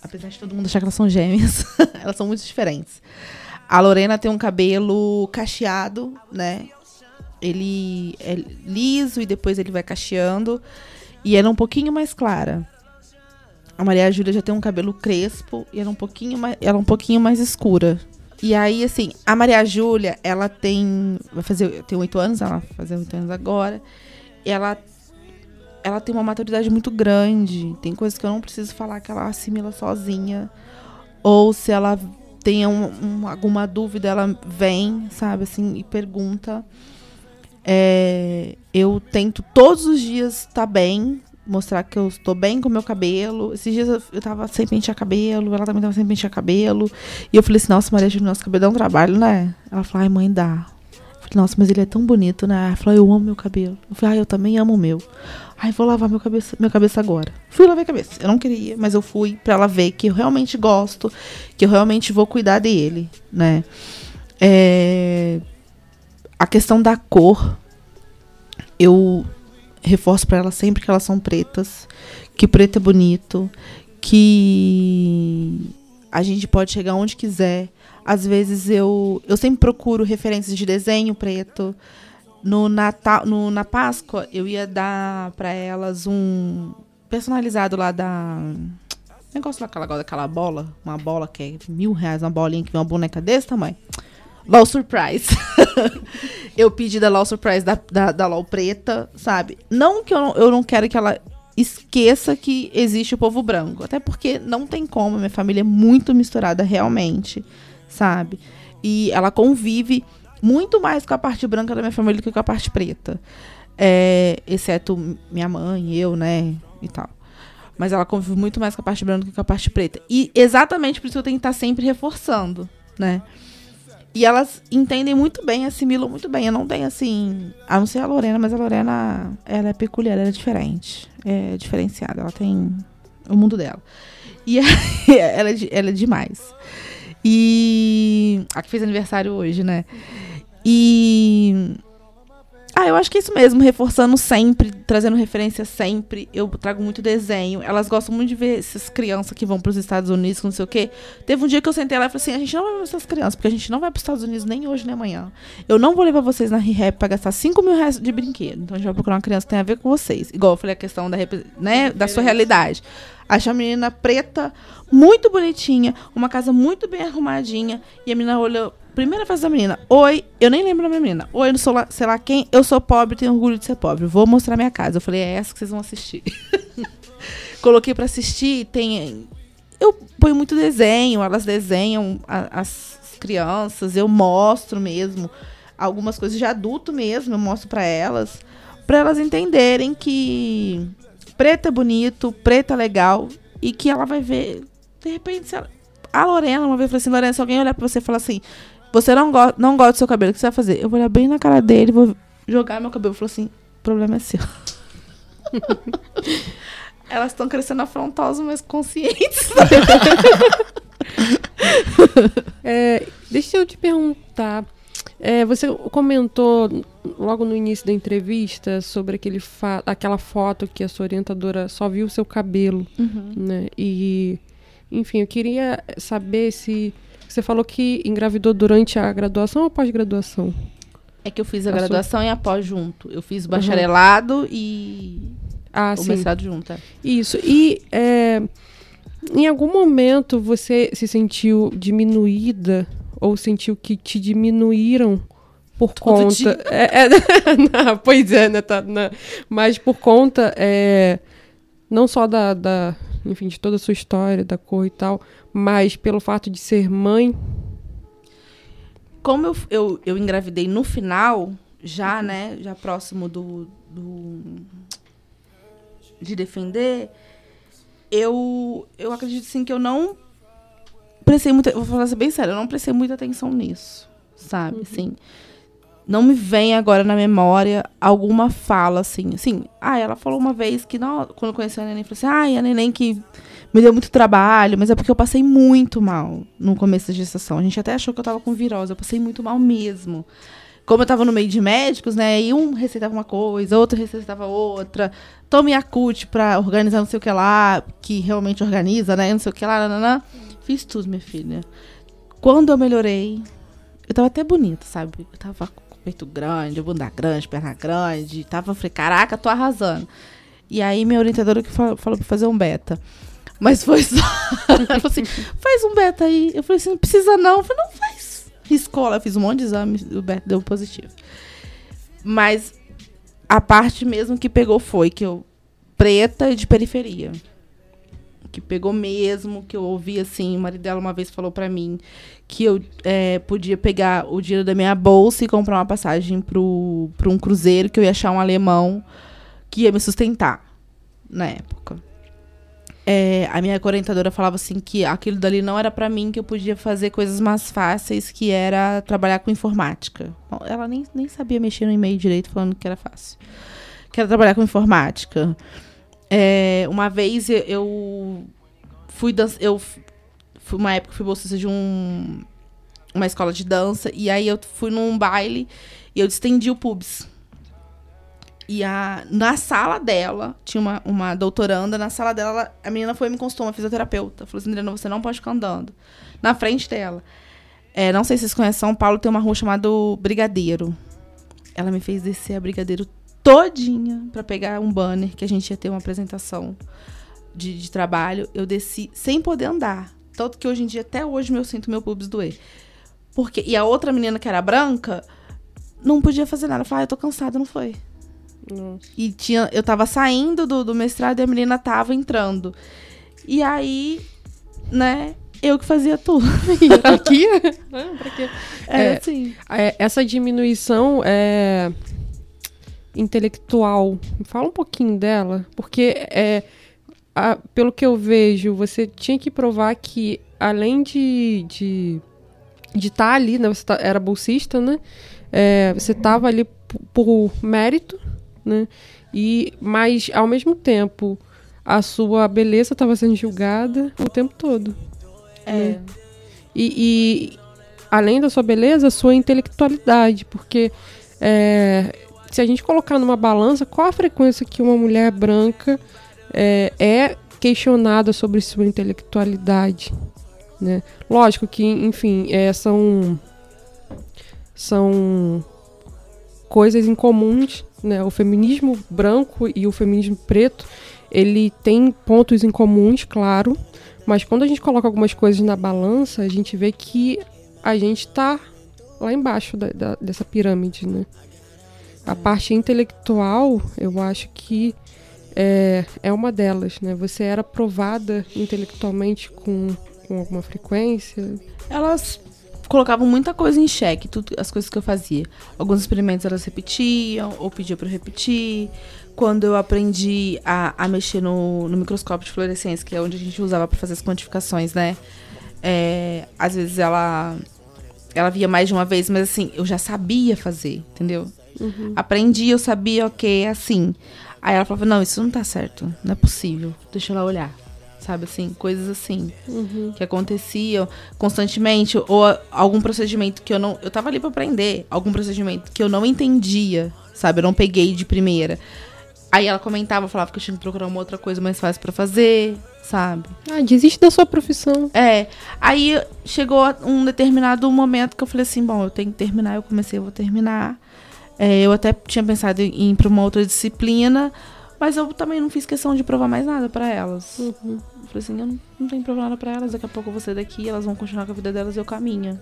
Apesar de todo mundo achar que elas são gêmeas, elas são muito diferentes. A Lorena tem um cabelo cacheado, né? Ele é liso e depois ele vai cacheando. E ela é um pouquinho mais clara. A Maria Júlia já tem um cabelo crespo e ela é um pouquinho mais, ela é um pouquinho mais escura. E aí, assim, a Maria Júlia, ela tem. Vai fazer. Tem oito anos, ela vai fazer oito anos agora. Ela, ela tem uma maturidade muito grande. Tem coisas que eu não preciso falar que ela assimila sozinha. Ou se ela tem um- um- alguma dúvida, ela vem, sabe, assim, e pergunta. É, eu tento todos os dias estar bem, mostrar que eu estou bem com o meu cabelo. Esses dias eu, eu tava sem pentear cabelo, ela também tava sem pentear cabelo. E eu falei assim, nossa, Maria nosso cabelo dá um trabalho, né? Ela falou, ai, mãe, dá. Eu falei, nossa, mas ele é tão bonito, né? Ela falou, eu amo meu cabelo. Eu falei, ah, eu também amo o meu. Ai, vou lavar meu cabeça, meu cabeça agora. Fui lavar a cabeça. Eu não queria, mas eu fui pra ela ver que eu realmente gosto, que eu realmente vou cuidar dele, né? É... A questão da cor, eu reforço pra ela sempre que elas são pretas, que preto é bonito, que a gente pode chegar onde quiser. Às vezes eu, eu sempre procuro referências de desenho preto. No Natal, no, na Páscoa, eu ia dar para elas um personalizado lá da. Negócio daquela, daquela bola. Uma bola que é mil reais, uma bolinha que vem uma boneca desse tamanho. LOL Surprise. eu pedi da LOL Surprise da, da, da LOL preta, sabe? Não que eu não, eu não quero que ela esqueça que existe o povo branco. Até porque não tem como, minha família é muito misturada realmente, sabe? E ela convive muito mais com a parte branca da minha família do que com a parte preta. É, exceto minha mãe, eu, né? E tal. Mas ela convive muito mais com a parte branca do que com a parte preta. E exatamente por isso eu tenho que estar sempre reforçando, né? E elas entendem muito bem, assimilam muito bem. Eu não tenho assim. A não ser a Lorena, mas a Lorena ela é peculiar, ela é diferente. É diferenciada. Ela tem o mundo dela. E ela, é, ela é demais. E. A que fez aniversário hoje, né? E ah, eu acho que é isso mesmo, reforçando sempre, trazendo referência sempre. Eu trago muito desenho. Elas gostam muito de ver essas crianças que vão para os Estados Unidos, não sei o quê. Teve um dia que eu sentei lá e falei assim: a gente não vai ver essas crianças, porque a gente não vai para os Estados Unidos nem hoje nem amanhã. Eu não vou levar vocês na ReHap para gastar 5 mil reais de brinquedo. Então a gente vai procurar uma criança que tem a ver com vocês. Igual eu falei a questão da, né, da sua realidade. Achei a menina preta, muito bonitinha, uma casa muito bem arrumadinha. E a menina olhou Primeira frase da menina. Oi, eu nem lembro da minha menina. Oi, eu não sou lá, sei lá quem. Eu sou pobre, tenho orgulho de ser pobre. Vou mostrar minha casa. Eu falei, é essa que vocês vão assistir. Coloquei para assistir. Tem. Eu ponho muito desenho, elas desenham a, as crianças, eu mostro mesmo. Algumas coisas de adulto mesmo, eu mostro para elas. para elas entenderem que preto é bonito, preto é legal. E que ela vai ver. De repente, ela, a Lorena uma vez falou assim: Lorena, se alguém olhar pra você e falar assim você não, go não gosta do seu cabelo, o que você vai fazer? Eu vou olhar bem na cara dele, vou jogar meu cabelo. Falou assim: o problema é seu. Elas estão crescendo afrontosas, mas conscientes. é, deixa eu te perguntar. É, você comentou logo no início da entrevista sobre aquele aquela foto que a sua orientadora só viu o seu cabelo, uhum. né? E, enfim, eu queria saber se você falou que engravidou durante a graduação ou pós-graduação? É que eu fiz a, a graduação sua... e a pós junto. Eu fiz o bacharelado uhum. e ah, o sim. mestrado junto. É. Isso. E é, em algum momento você se sentiu diminuída ou sentiu que te diminuíram por Todo conta. É, é, não, pois é, né? Tá, não, mas por conta é, não só da, da, enfim, de toda a sua história, da cor e tal, mas pelo fato de ser mãe? Como eu, eu, eu engravidei no final, já, né, já próximo do, do de defender, eu, eu acredito sim que eu não prestei muita, vou falar assim bem sério, eu não prestei muita atenção nisso, sabe? Uhum. Assim, não me vem agora na memória alguma fala assim, assim. Ah, ela falou uma vez que não, quando conheci a neném, falou assim: "Ai, a neném que me deu muito trabalho, mas é porque eu passei muito mal no começo da gestação. A gente até achou que eu tava com virose, eu passei muito mal mesmo. Como eu tava no meio de médicos, né? E um receitava uma coisa, outro receitava outra. Tome a CUT pra organizar não sei o que lá, que realmente organiza, né? Não sei o que lá, nananã. Fiz tudo, minha filha. Quando eu melhorei, eu tava até bonita, sabe? Eu tava peito grande, bunda grande, perna grande. Tava, falei, caraca, tô arrasando. E aí minha orientadora que falou, falou pra fazer um beta. Mas foi só. Ela falou assim: faz um beta aí. Eu falei assim: não precisa não. Eu falei: não faz. Escola, fiz um monte de exames, o beta deu positivo. Mas a parte mesmo que pegou foi que eu. Preta e de periferia. Que pegou mesmo, que eu ouvi assim. O marido dela uma vez falou para mim que eu é, podia pegar o dinheiro da minha bolsa e comprar uma passagem para um cruzeiro, que eu ia achar um alemão que ia me sustentar na época. é, a minha orientadora falava assim que aquilo dali não era pra mim, que eu podia fazer coisas mais fáceis, que era trabalhar com informática. Bom, ela nem, nem sabia mexer no e-mail direito, falando que era fácil. Que era trabalhar com informática. É, uma vez eu, fui. Eu fui uma época fui bolsista de um, uma escola de dança. E aí eu fui num baile e eu distendi o pubis. E a, na sala dela, tinha uma, uma doutoranda, na sala dela, ela- a menina foi me consultou, uma fisioterapeuta. Falou assim, Adriana, você não pode ficar andando. Na frente dela. É, não sei se vocês conhecem, São Paulo tem uma rua chamada Brigadeiro. Ela me fez descer a Brigadeiro todinha pra pegar um banner que a gente ia ter uma apresentação de, de trabalho. Eu desci sem poder andar. Tanto que hoje em dia, até hoje, eu sinto meu pubis doer. Porque, e a outra menina que era branca não podia fazer nada. Falei, ah, eu tô cansada, não foi. E tinha, eu tava saindo do, do mestrado e a menina tava entrando. E aí, né, eu que fazia tudo. Hierarquia? Ah, pra quê? É, É. assim. É, essa diminuição é, intelectual, fala um pouquinho dela, porque é, a- pelo que eu vejo, você tinha que provar que além de de de estar ali, né, você tá- era bolsista, né, é, você estava ali por mérito, né, e mas ao mesmo tempo a sua beleza estava sendo julgada o tempo todo. É. E, e, além da sua beleza, a sua intelectualidade, porque é, se a gente colocar numa balança, qual a frequência que uma mulher branca é, é questionada sobre sua intelectualidade? Né? Lógico que, enfim, é, são são coisas incomuns, né? O feminismo branco e o feminismo preto, ele tem pontos em comuns, claro, mas quando a gente coloca algumas coisas na balança, a gente vê que a gente tá lá embaixo da- da- dessa pirâmide, né? A parte intelectual, eu acho que é, é uma delas, né? Você era provada intelectualmente com, com alguma frequência. Elas colocavam muita coisa em xeque, tudo, as coisas que eu fazia. Alguns experimentos elas repetiam, ou pediam eu repetir. Quando eu aprendi a, a mexer no, no microscópio de fluorescência, que é onde a gente usava pra fazer as quantificações, né? É, às vezes ela ela via mais de uma vez, mas assim, eu já sabia fazer, entendeu? Aprendi, eu sabia, ok, é assim. Aí ela falava, não, isso não tá certo, não é possível, deixa eu lá olhar. Sabe assim, coisas assim que aconteciam constantemente ou algum procedimento que eu não eu tava ali pra aprender algum procedimento que eu não entendia sabe eu não peguei de primeira aí ela comentava falava que eu tinha que procurar uma outra coisa mais fácil pra fazer sabe Ah, desiste da sua profissão. é aí chegou um determinado momento que eu falei assim bom eu tenho que terminar eu comecei eu vou terminar É, eu até tinha pensado em ir pra uma outra disciplina mas eu também não fiz questão de provar mais nada pra elas Uhum. eu falei assim, eu não, não tenho problema nada pra elas, daqui a pouco eu vou sair daqui, elas vão continuar com a vida delas e eu caminho.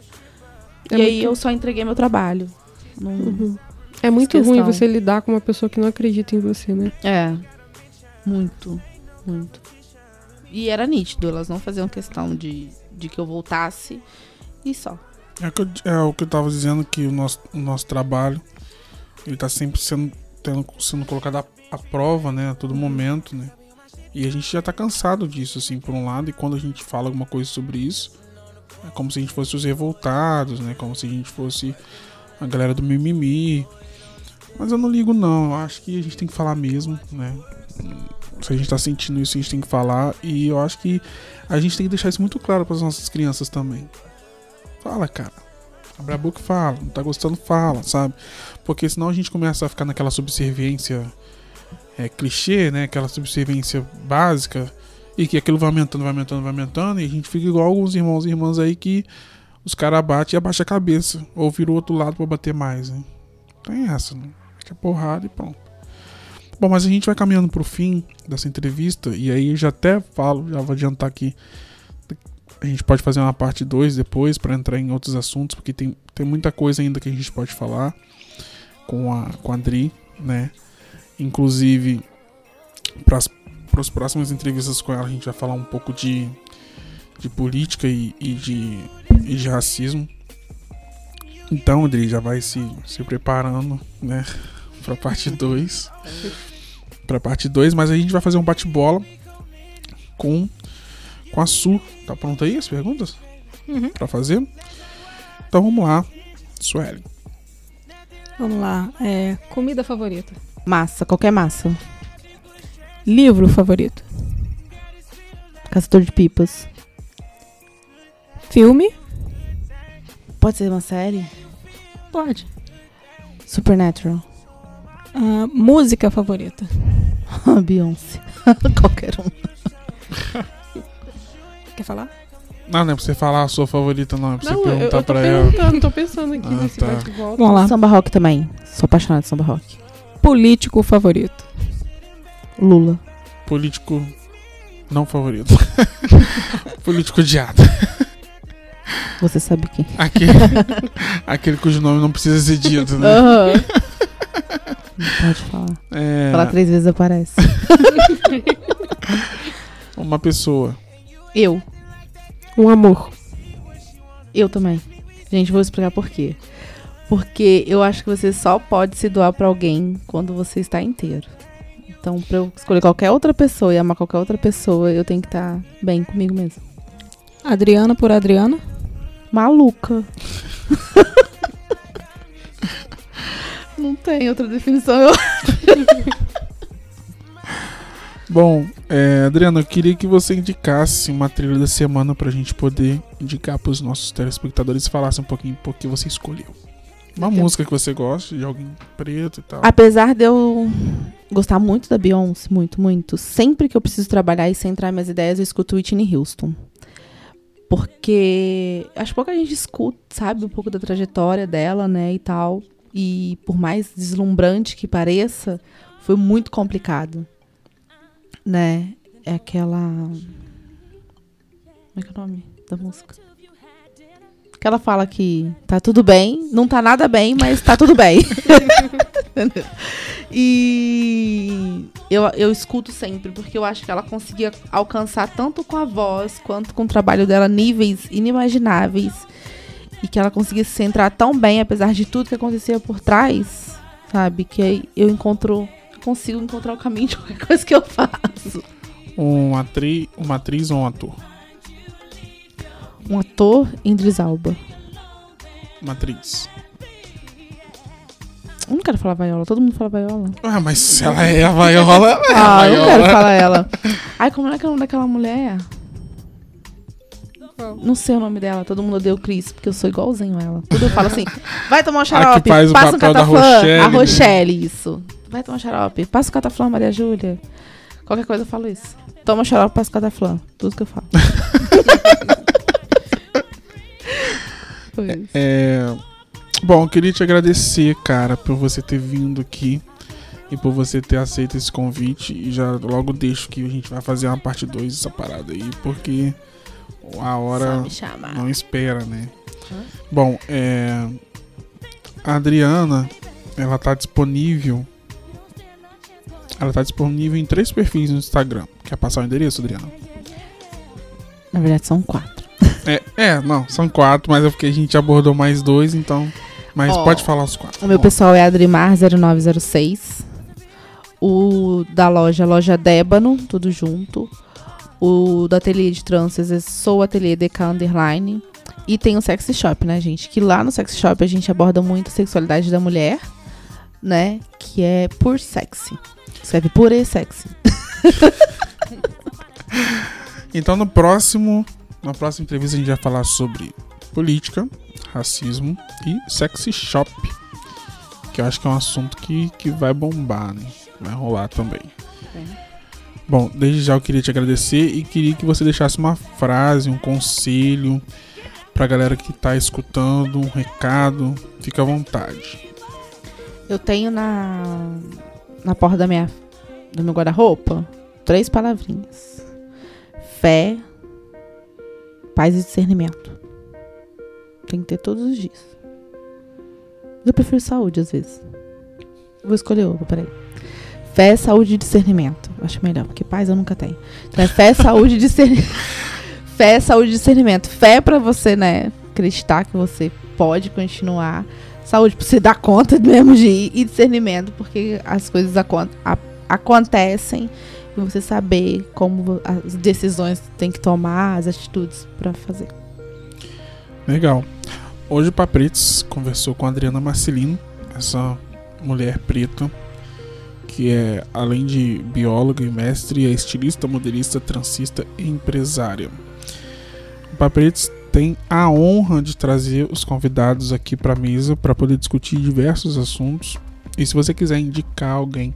É e aí muito- eu só entreguei meu trabalho. Não- Uhum. É muito Questão. ruim você lidar com uma pessoa que não acredita em você, né? É. Muito, muito. E era nítido, elas não faziam questão de, de que eu voltasse e só. É, o que eu- é o que eu tava dizendo, que o nosso, o nosso trabalho, ele tá sempre sendo, tendo, sendo colocado à, à prova, né, a todo momento, né. E a gente já tá cansado disso, assim, por um lado, e quando a gente fala alguma coisa sobre isso, é como se a gente fosse os revoltados, né, como se a gente fosse a galera do mimimi. Mas eu não ligo, não, eu acho que a gente tem que falar mesmo, né. Se a gente tá sentindo isso, a gente tem que falar, e eu acho que a gente tem que deixar isso muito claro para as nossas crianças também. Fala, cara. Abre a boca e fala. Não tá gostando, fala, sabe? Porque senão a gente começa a ficar naquela subserviência é, clichê, né? Aquela subserviência básica. E que aquilo vai aumentando, vai aumentando, vai aumentando. E a gente fica igual alguns irmãos e irmãs aí que os caras batem e abaixa a cabeça. Ou vira o outro lado pra bater mais, né? Tem essa, né? Fica porrada e pronto. Bom, mas a gente vai caminhando pro fim dessa entrevista. E aí eu já até falo, já vou adiantar aqui. A gente pode fazer uma parte 2 depois para entrar em outros assuntos, porque tem, tem muita coisa ainda que a gente pode falar com a, com a Adri, né? Inclusive, para as próximas entrevistas com ela, a gente vai falar um pouco de, de política e, e de, e de racismo. Então, Adri, já vai se, se preparando, né? Pra parte 2. pra parte 2, mas a gente vai fazer um bate-bola com, com a Su. Tá pronto aí as perguntas? Uhum. Pra fazer? Então vamos lá, Sueli. Vamos lá. É, comida favorita. Massa, qualquer massa. Livro favorito. Caçador de pipas. Filme. Pode ser uma série? Pode. Supernatural. Ah, música favorita. Beyoncé. qualquer um. Quer falar? Não, não é pra você falar a sua favorita, não. É pra você Não, eu, perguntar eu tô pra ela. perguntando, tô pensando aqui Ah, nesse tá. bate-volta. Vamos lá. Samba rock também. Sou apaixonada de samba rock. Político favorito. Lula. Político não favorito. Político odiado. Você sabe quem. Aquele, aquele cujo nome não precisa ser dito, né? Aham. Não pode falar. É, Falar três vezes aparece. uma pessoa. Eu. Um amor. Eu também. Gente, vou explicar por quê. Porque eu acho que você só pode se doar pra alguém quando você está inteiro. Então, pra eu escolher qualquer outra pessoa e amar qualquer outra pessoa, eu tenho que estar bem comigo mesmo. Adriana por Adriana. Maluca. Não tem outra definição. Eu... Bom, é, Adriana, eu queria que você indicasse uma trilha da semana pra gente poder indicar pros nossos telespectadores e falasse um pouquinho por que você escolheu. Uma música que você gosta, de alguém preto e tal. Apesar de eu gostar muito da Beyoncé, muito, muito, sempre que eu preciso trabalhar e centrar minhas ideias, eu escuto Whitney Houston. Porque acho que pouca gente escuta, sabe, um pouco da trajetória dela, né, e tal. E por mais deslumbrante que pareça, foi muito complicado. Né? É aquela. Como é que é o nome da música? Que ela fala que tá tudo bem, não tá nada bem, mas tá tudo bem. E eu, eu escuto sempre, porque eu acho que ela conseguia alcançar tanto com a voz quanto com o trabalho dela níveis inimagináveis. E que ela conseguia se centrar tão bem, apesar de tudo que acontecia por trás, sabe? Que eu encontro, consigo encontrar o caminho de qualquer coisa que eu faço. Um atri, uma atriz ou um ator? Um ator, Idris Alba. Uma atriz. Eu não quero falar vaiola, todo mundo fala vaiola. Ah, mas se ela é a vaiola, ela é a Ah, eu não vaiola. quero falar ela. Ai, como é que é o nome daquela mulher? Não sei o nome dela, todo mundo odeia o Cris, porque eu sou igualzinho a ela. Tudo eu falo assim, vai tomar um xarope, faz o passa um papel da. Rochelle, A né? Rochelle, isso. Vai tomar um xarope, passa o cataflã, Maria Júlia. Qualquer coisa eu falo isso. Toma um xarope, passa o cataflã. Tudo que eu falo. Isso. É, Bom, eu queria te agradecer, cara, por você ter vindo aqui e por você ter aceito esse convite. E já logo deixo que a gente vai fazer uma parte 2 dessa parada aí, porque a hora não espera, né? Hã? Bom, é. A Adriana, ela tá disponível. Ela tá disponível em três perfis no Instagram. Quer passar o endereço, Adriana? Na verdade, são quatro. É, é, não, são quatro, mas é porque a gente abordou mais dois, então. Mas Ó, pode falar os quatro. O meu pessoal é Adrimar0906. O da loja, loja Débano, tudo junto. O do ateliê de tranças é Sou Ateliê DK Underline. E tem o Sexy Shop, né, gente? Que lá no Sexy Shop a gente aborda muito a sexualidade da mulher, né? Que é por sexy. Escreve por e sexy. Então no próximo. Na próxima entrevista a gente vai falar sobre política, racismo e sexy shop. Que eu acho que é um assunto que, que vai bombar, né? Vai rolar também. Bom, desde já eu queria te agradecer e queria que você deixasse uma frase, um conselho pra galera que tá escutando, um recado. Fica à vontade. Eu tenho na, na porta da minha, do meu guarda-roupa três palavrinhas: fé, paz e discernimento. Tem que ter todos os dias. Eu prefiro saúde às vezes. Vou escolher outra, peraí. Fé, saúde e discernimento. Acho melhor, porque paz eu nunca tenho. Então é fé, saúde e discernimento. Fé, saúde e discernimento. Fé pra você, né, acreditar que você pode continuar saúde pra você dar conta mesmo de e discernimento, porque as coisas acon- a- acontecem e você saber como as decisões tem que tomar, as atitudes para fazer. Legal. Hoje o Papretes conversou com a Adriana Marcelino, essa mulher preta que é, além de bióloga e mestre, é estilista, modelista, transista e empresária. O Papretes tem a honra de trazer os convidados aqui para a mesa para poder discutir diversos assuntos. E se você quiser indicar alguém,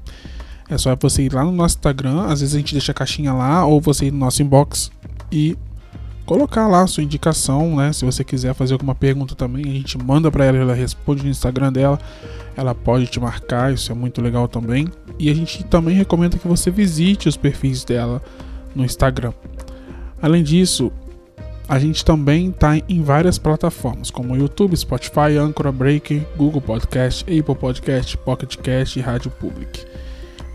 é só você ir lá no nosso Instagram, às vezes a gente deixa a caixinha lá, ou você ir no nosso inbox e colocar lá a sua indicação, né? Se você quiser fazer alguma pergunta também, a gente manda para ela, ela responde no Instagram dela. Ela pode te marcar, isso é muito legal também. E a gente também recomenda que você visite os perfis dela no Instagram. Além disso, a gente também está em várias plataformas, como YouTube, Spotify, Anchor, Breaker, Google Podcast, Apple Podcast, Pocket Cast e Rádio Public.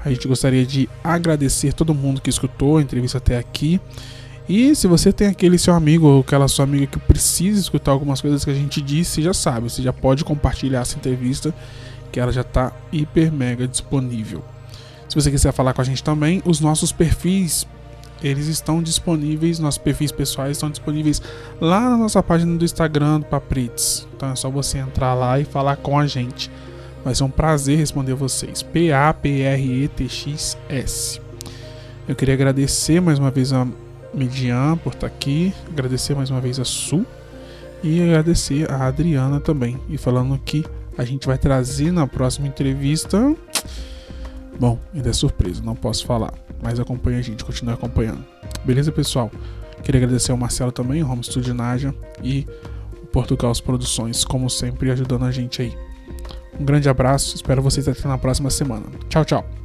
A gente gostaria de agradecer todo mundo que escutou a entrevista até aqui. E se você tem aquele seu amigo ou aquela sua amiga que precisa escutar algumas coisas que a gente disse, já sabe, você já pode compartilhar essa entrevista, que ela já está hiper mega disponível. Se você quiser falar com a gente também, os nossos perfis eles estão disponíveis, nossos perfis pessoais estão disponíveis lá na nossa página do Instagram do Paprits. Então é só você entrar lá e falar com a gente. Vai ser um prazer responder vocês. P-A-P-R-E-T-X-S. Eu queria agradecer mais uma vez a Median por estar aqui, agradecer mais uma vez a Su e agradecer a Adriana também. E falando que a gente vai trazer na próxima entrevista. Bom, ainda é surpresa, não posso falar. Mas acompanha a gente, continue acompanhando. Beleza, pessoal? Queria agradecer ao Marcelo também, o Home Studio Naja e o Portugal Produções, como sempre, ajudando a gente aí. Um grande abraço, espero vocês até na próxima semana. Tchau, tchau.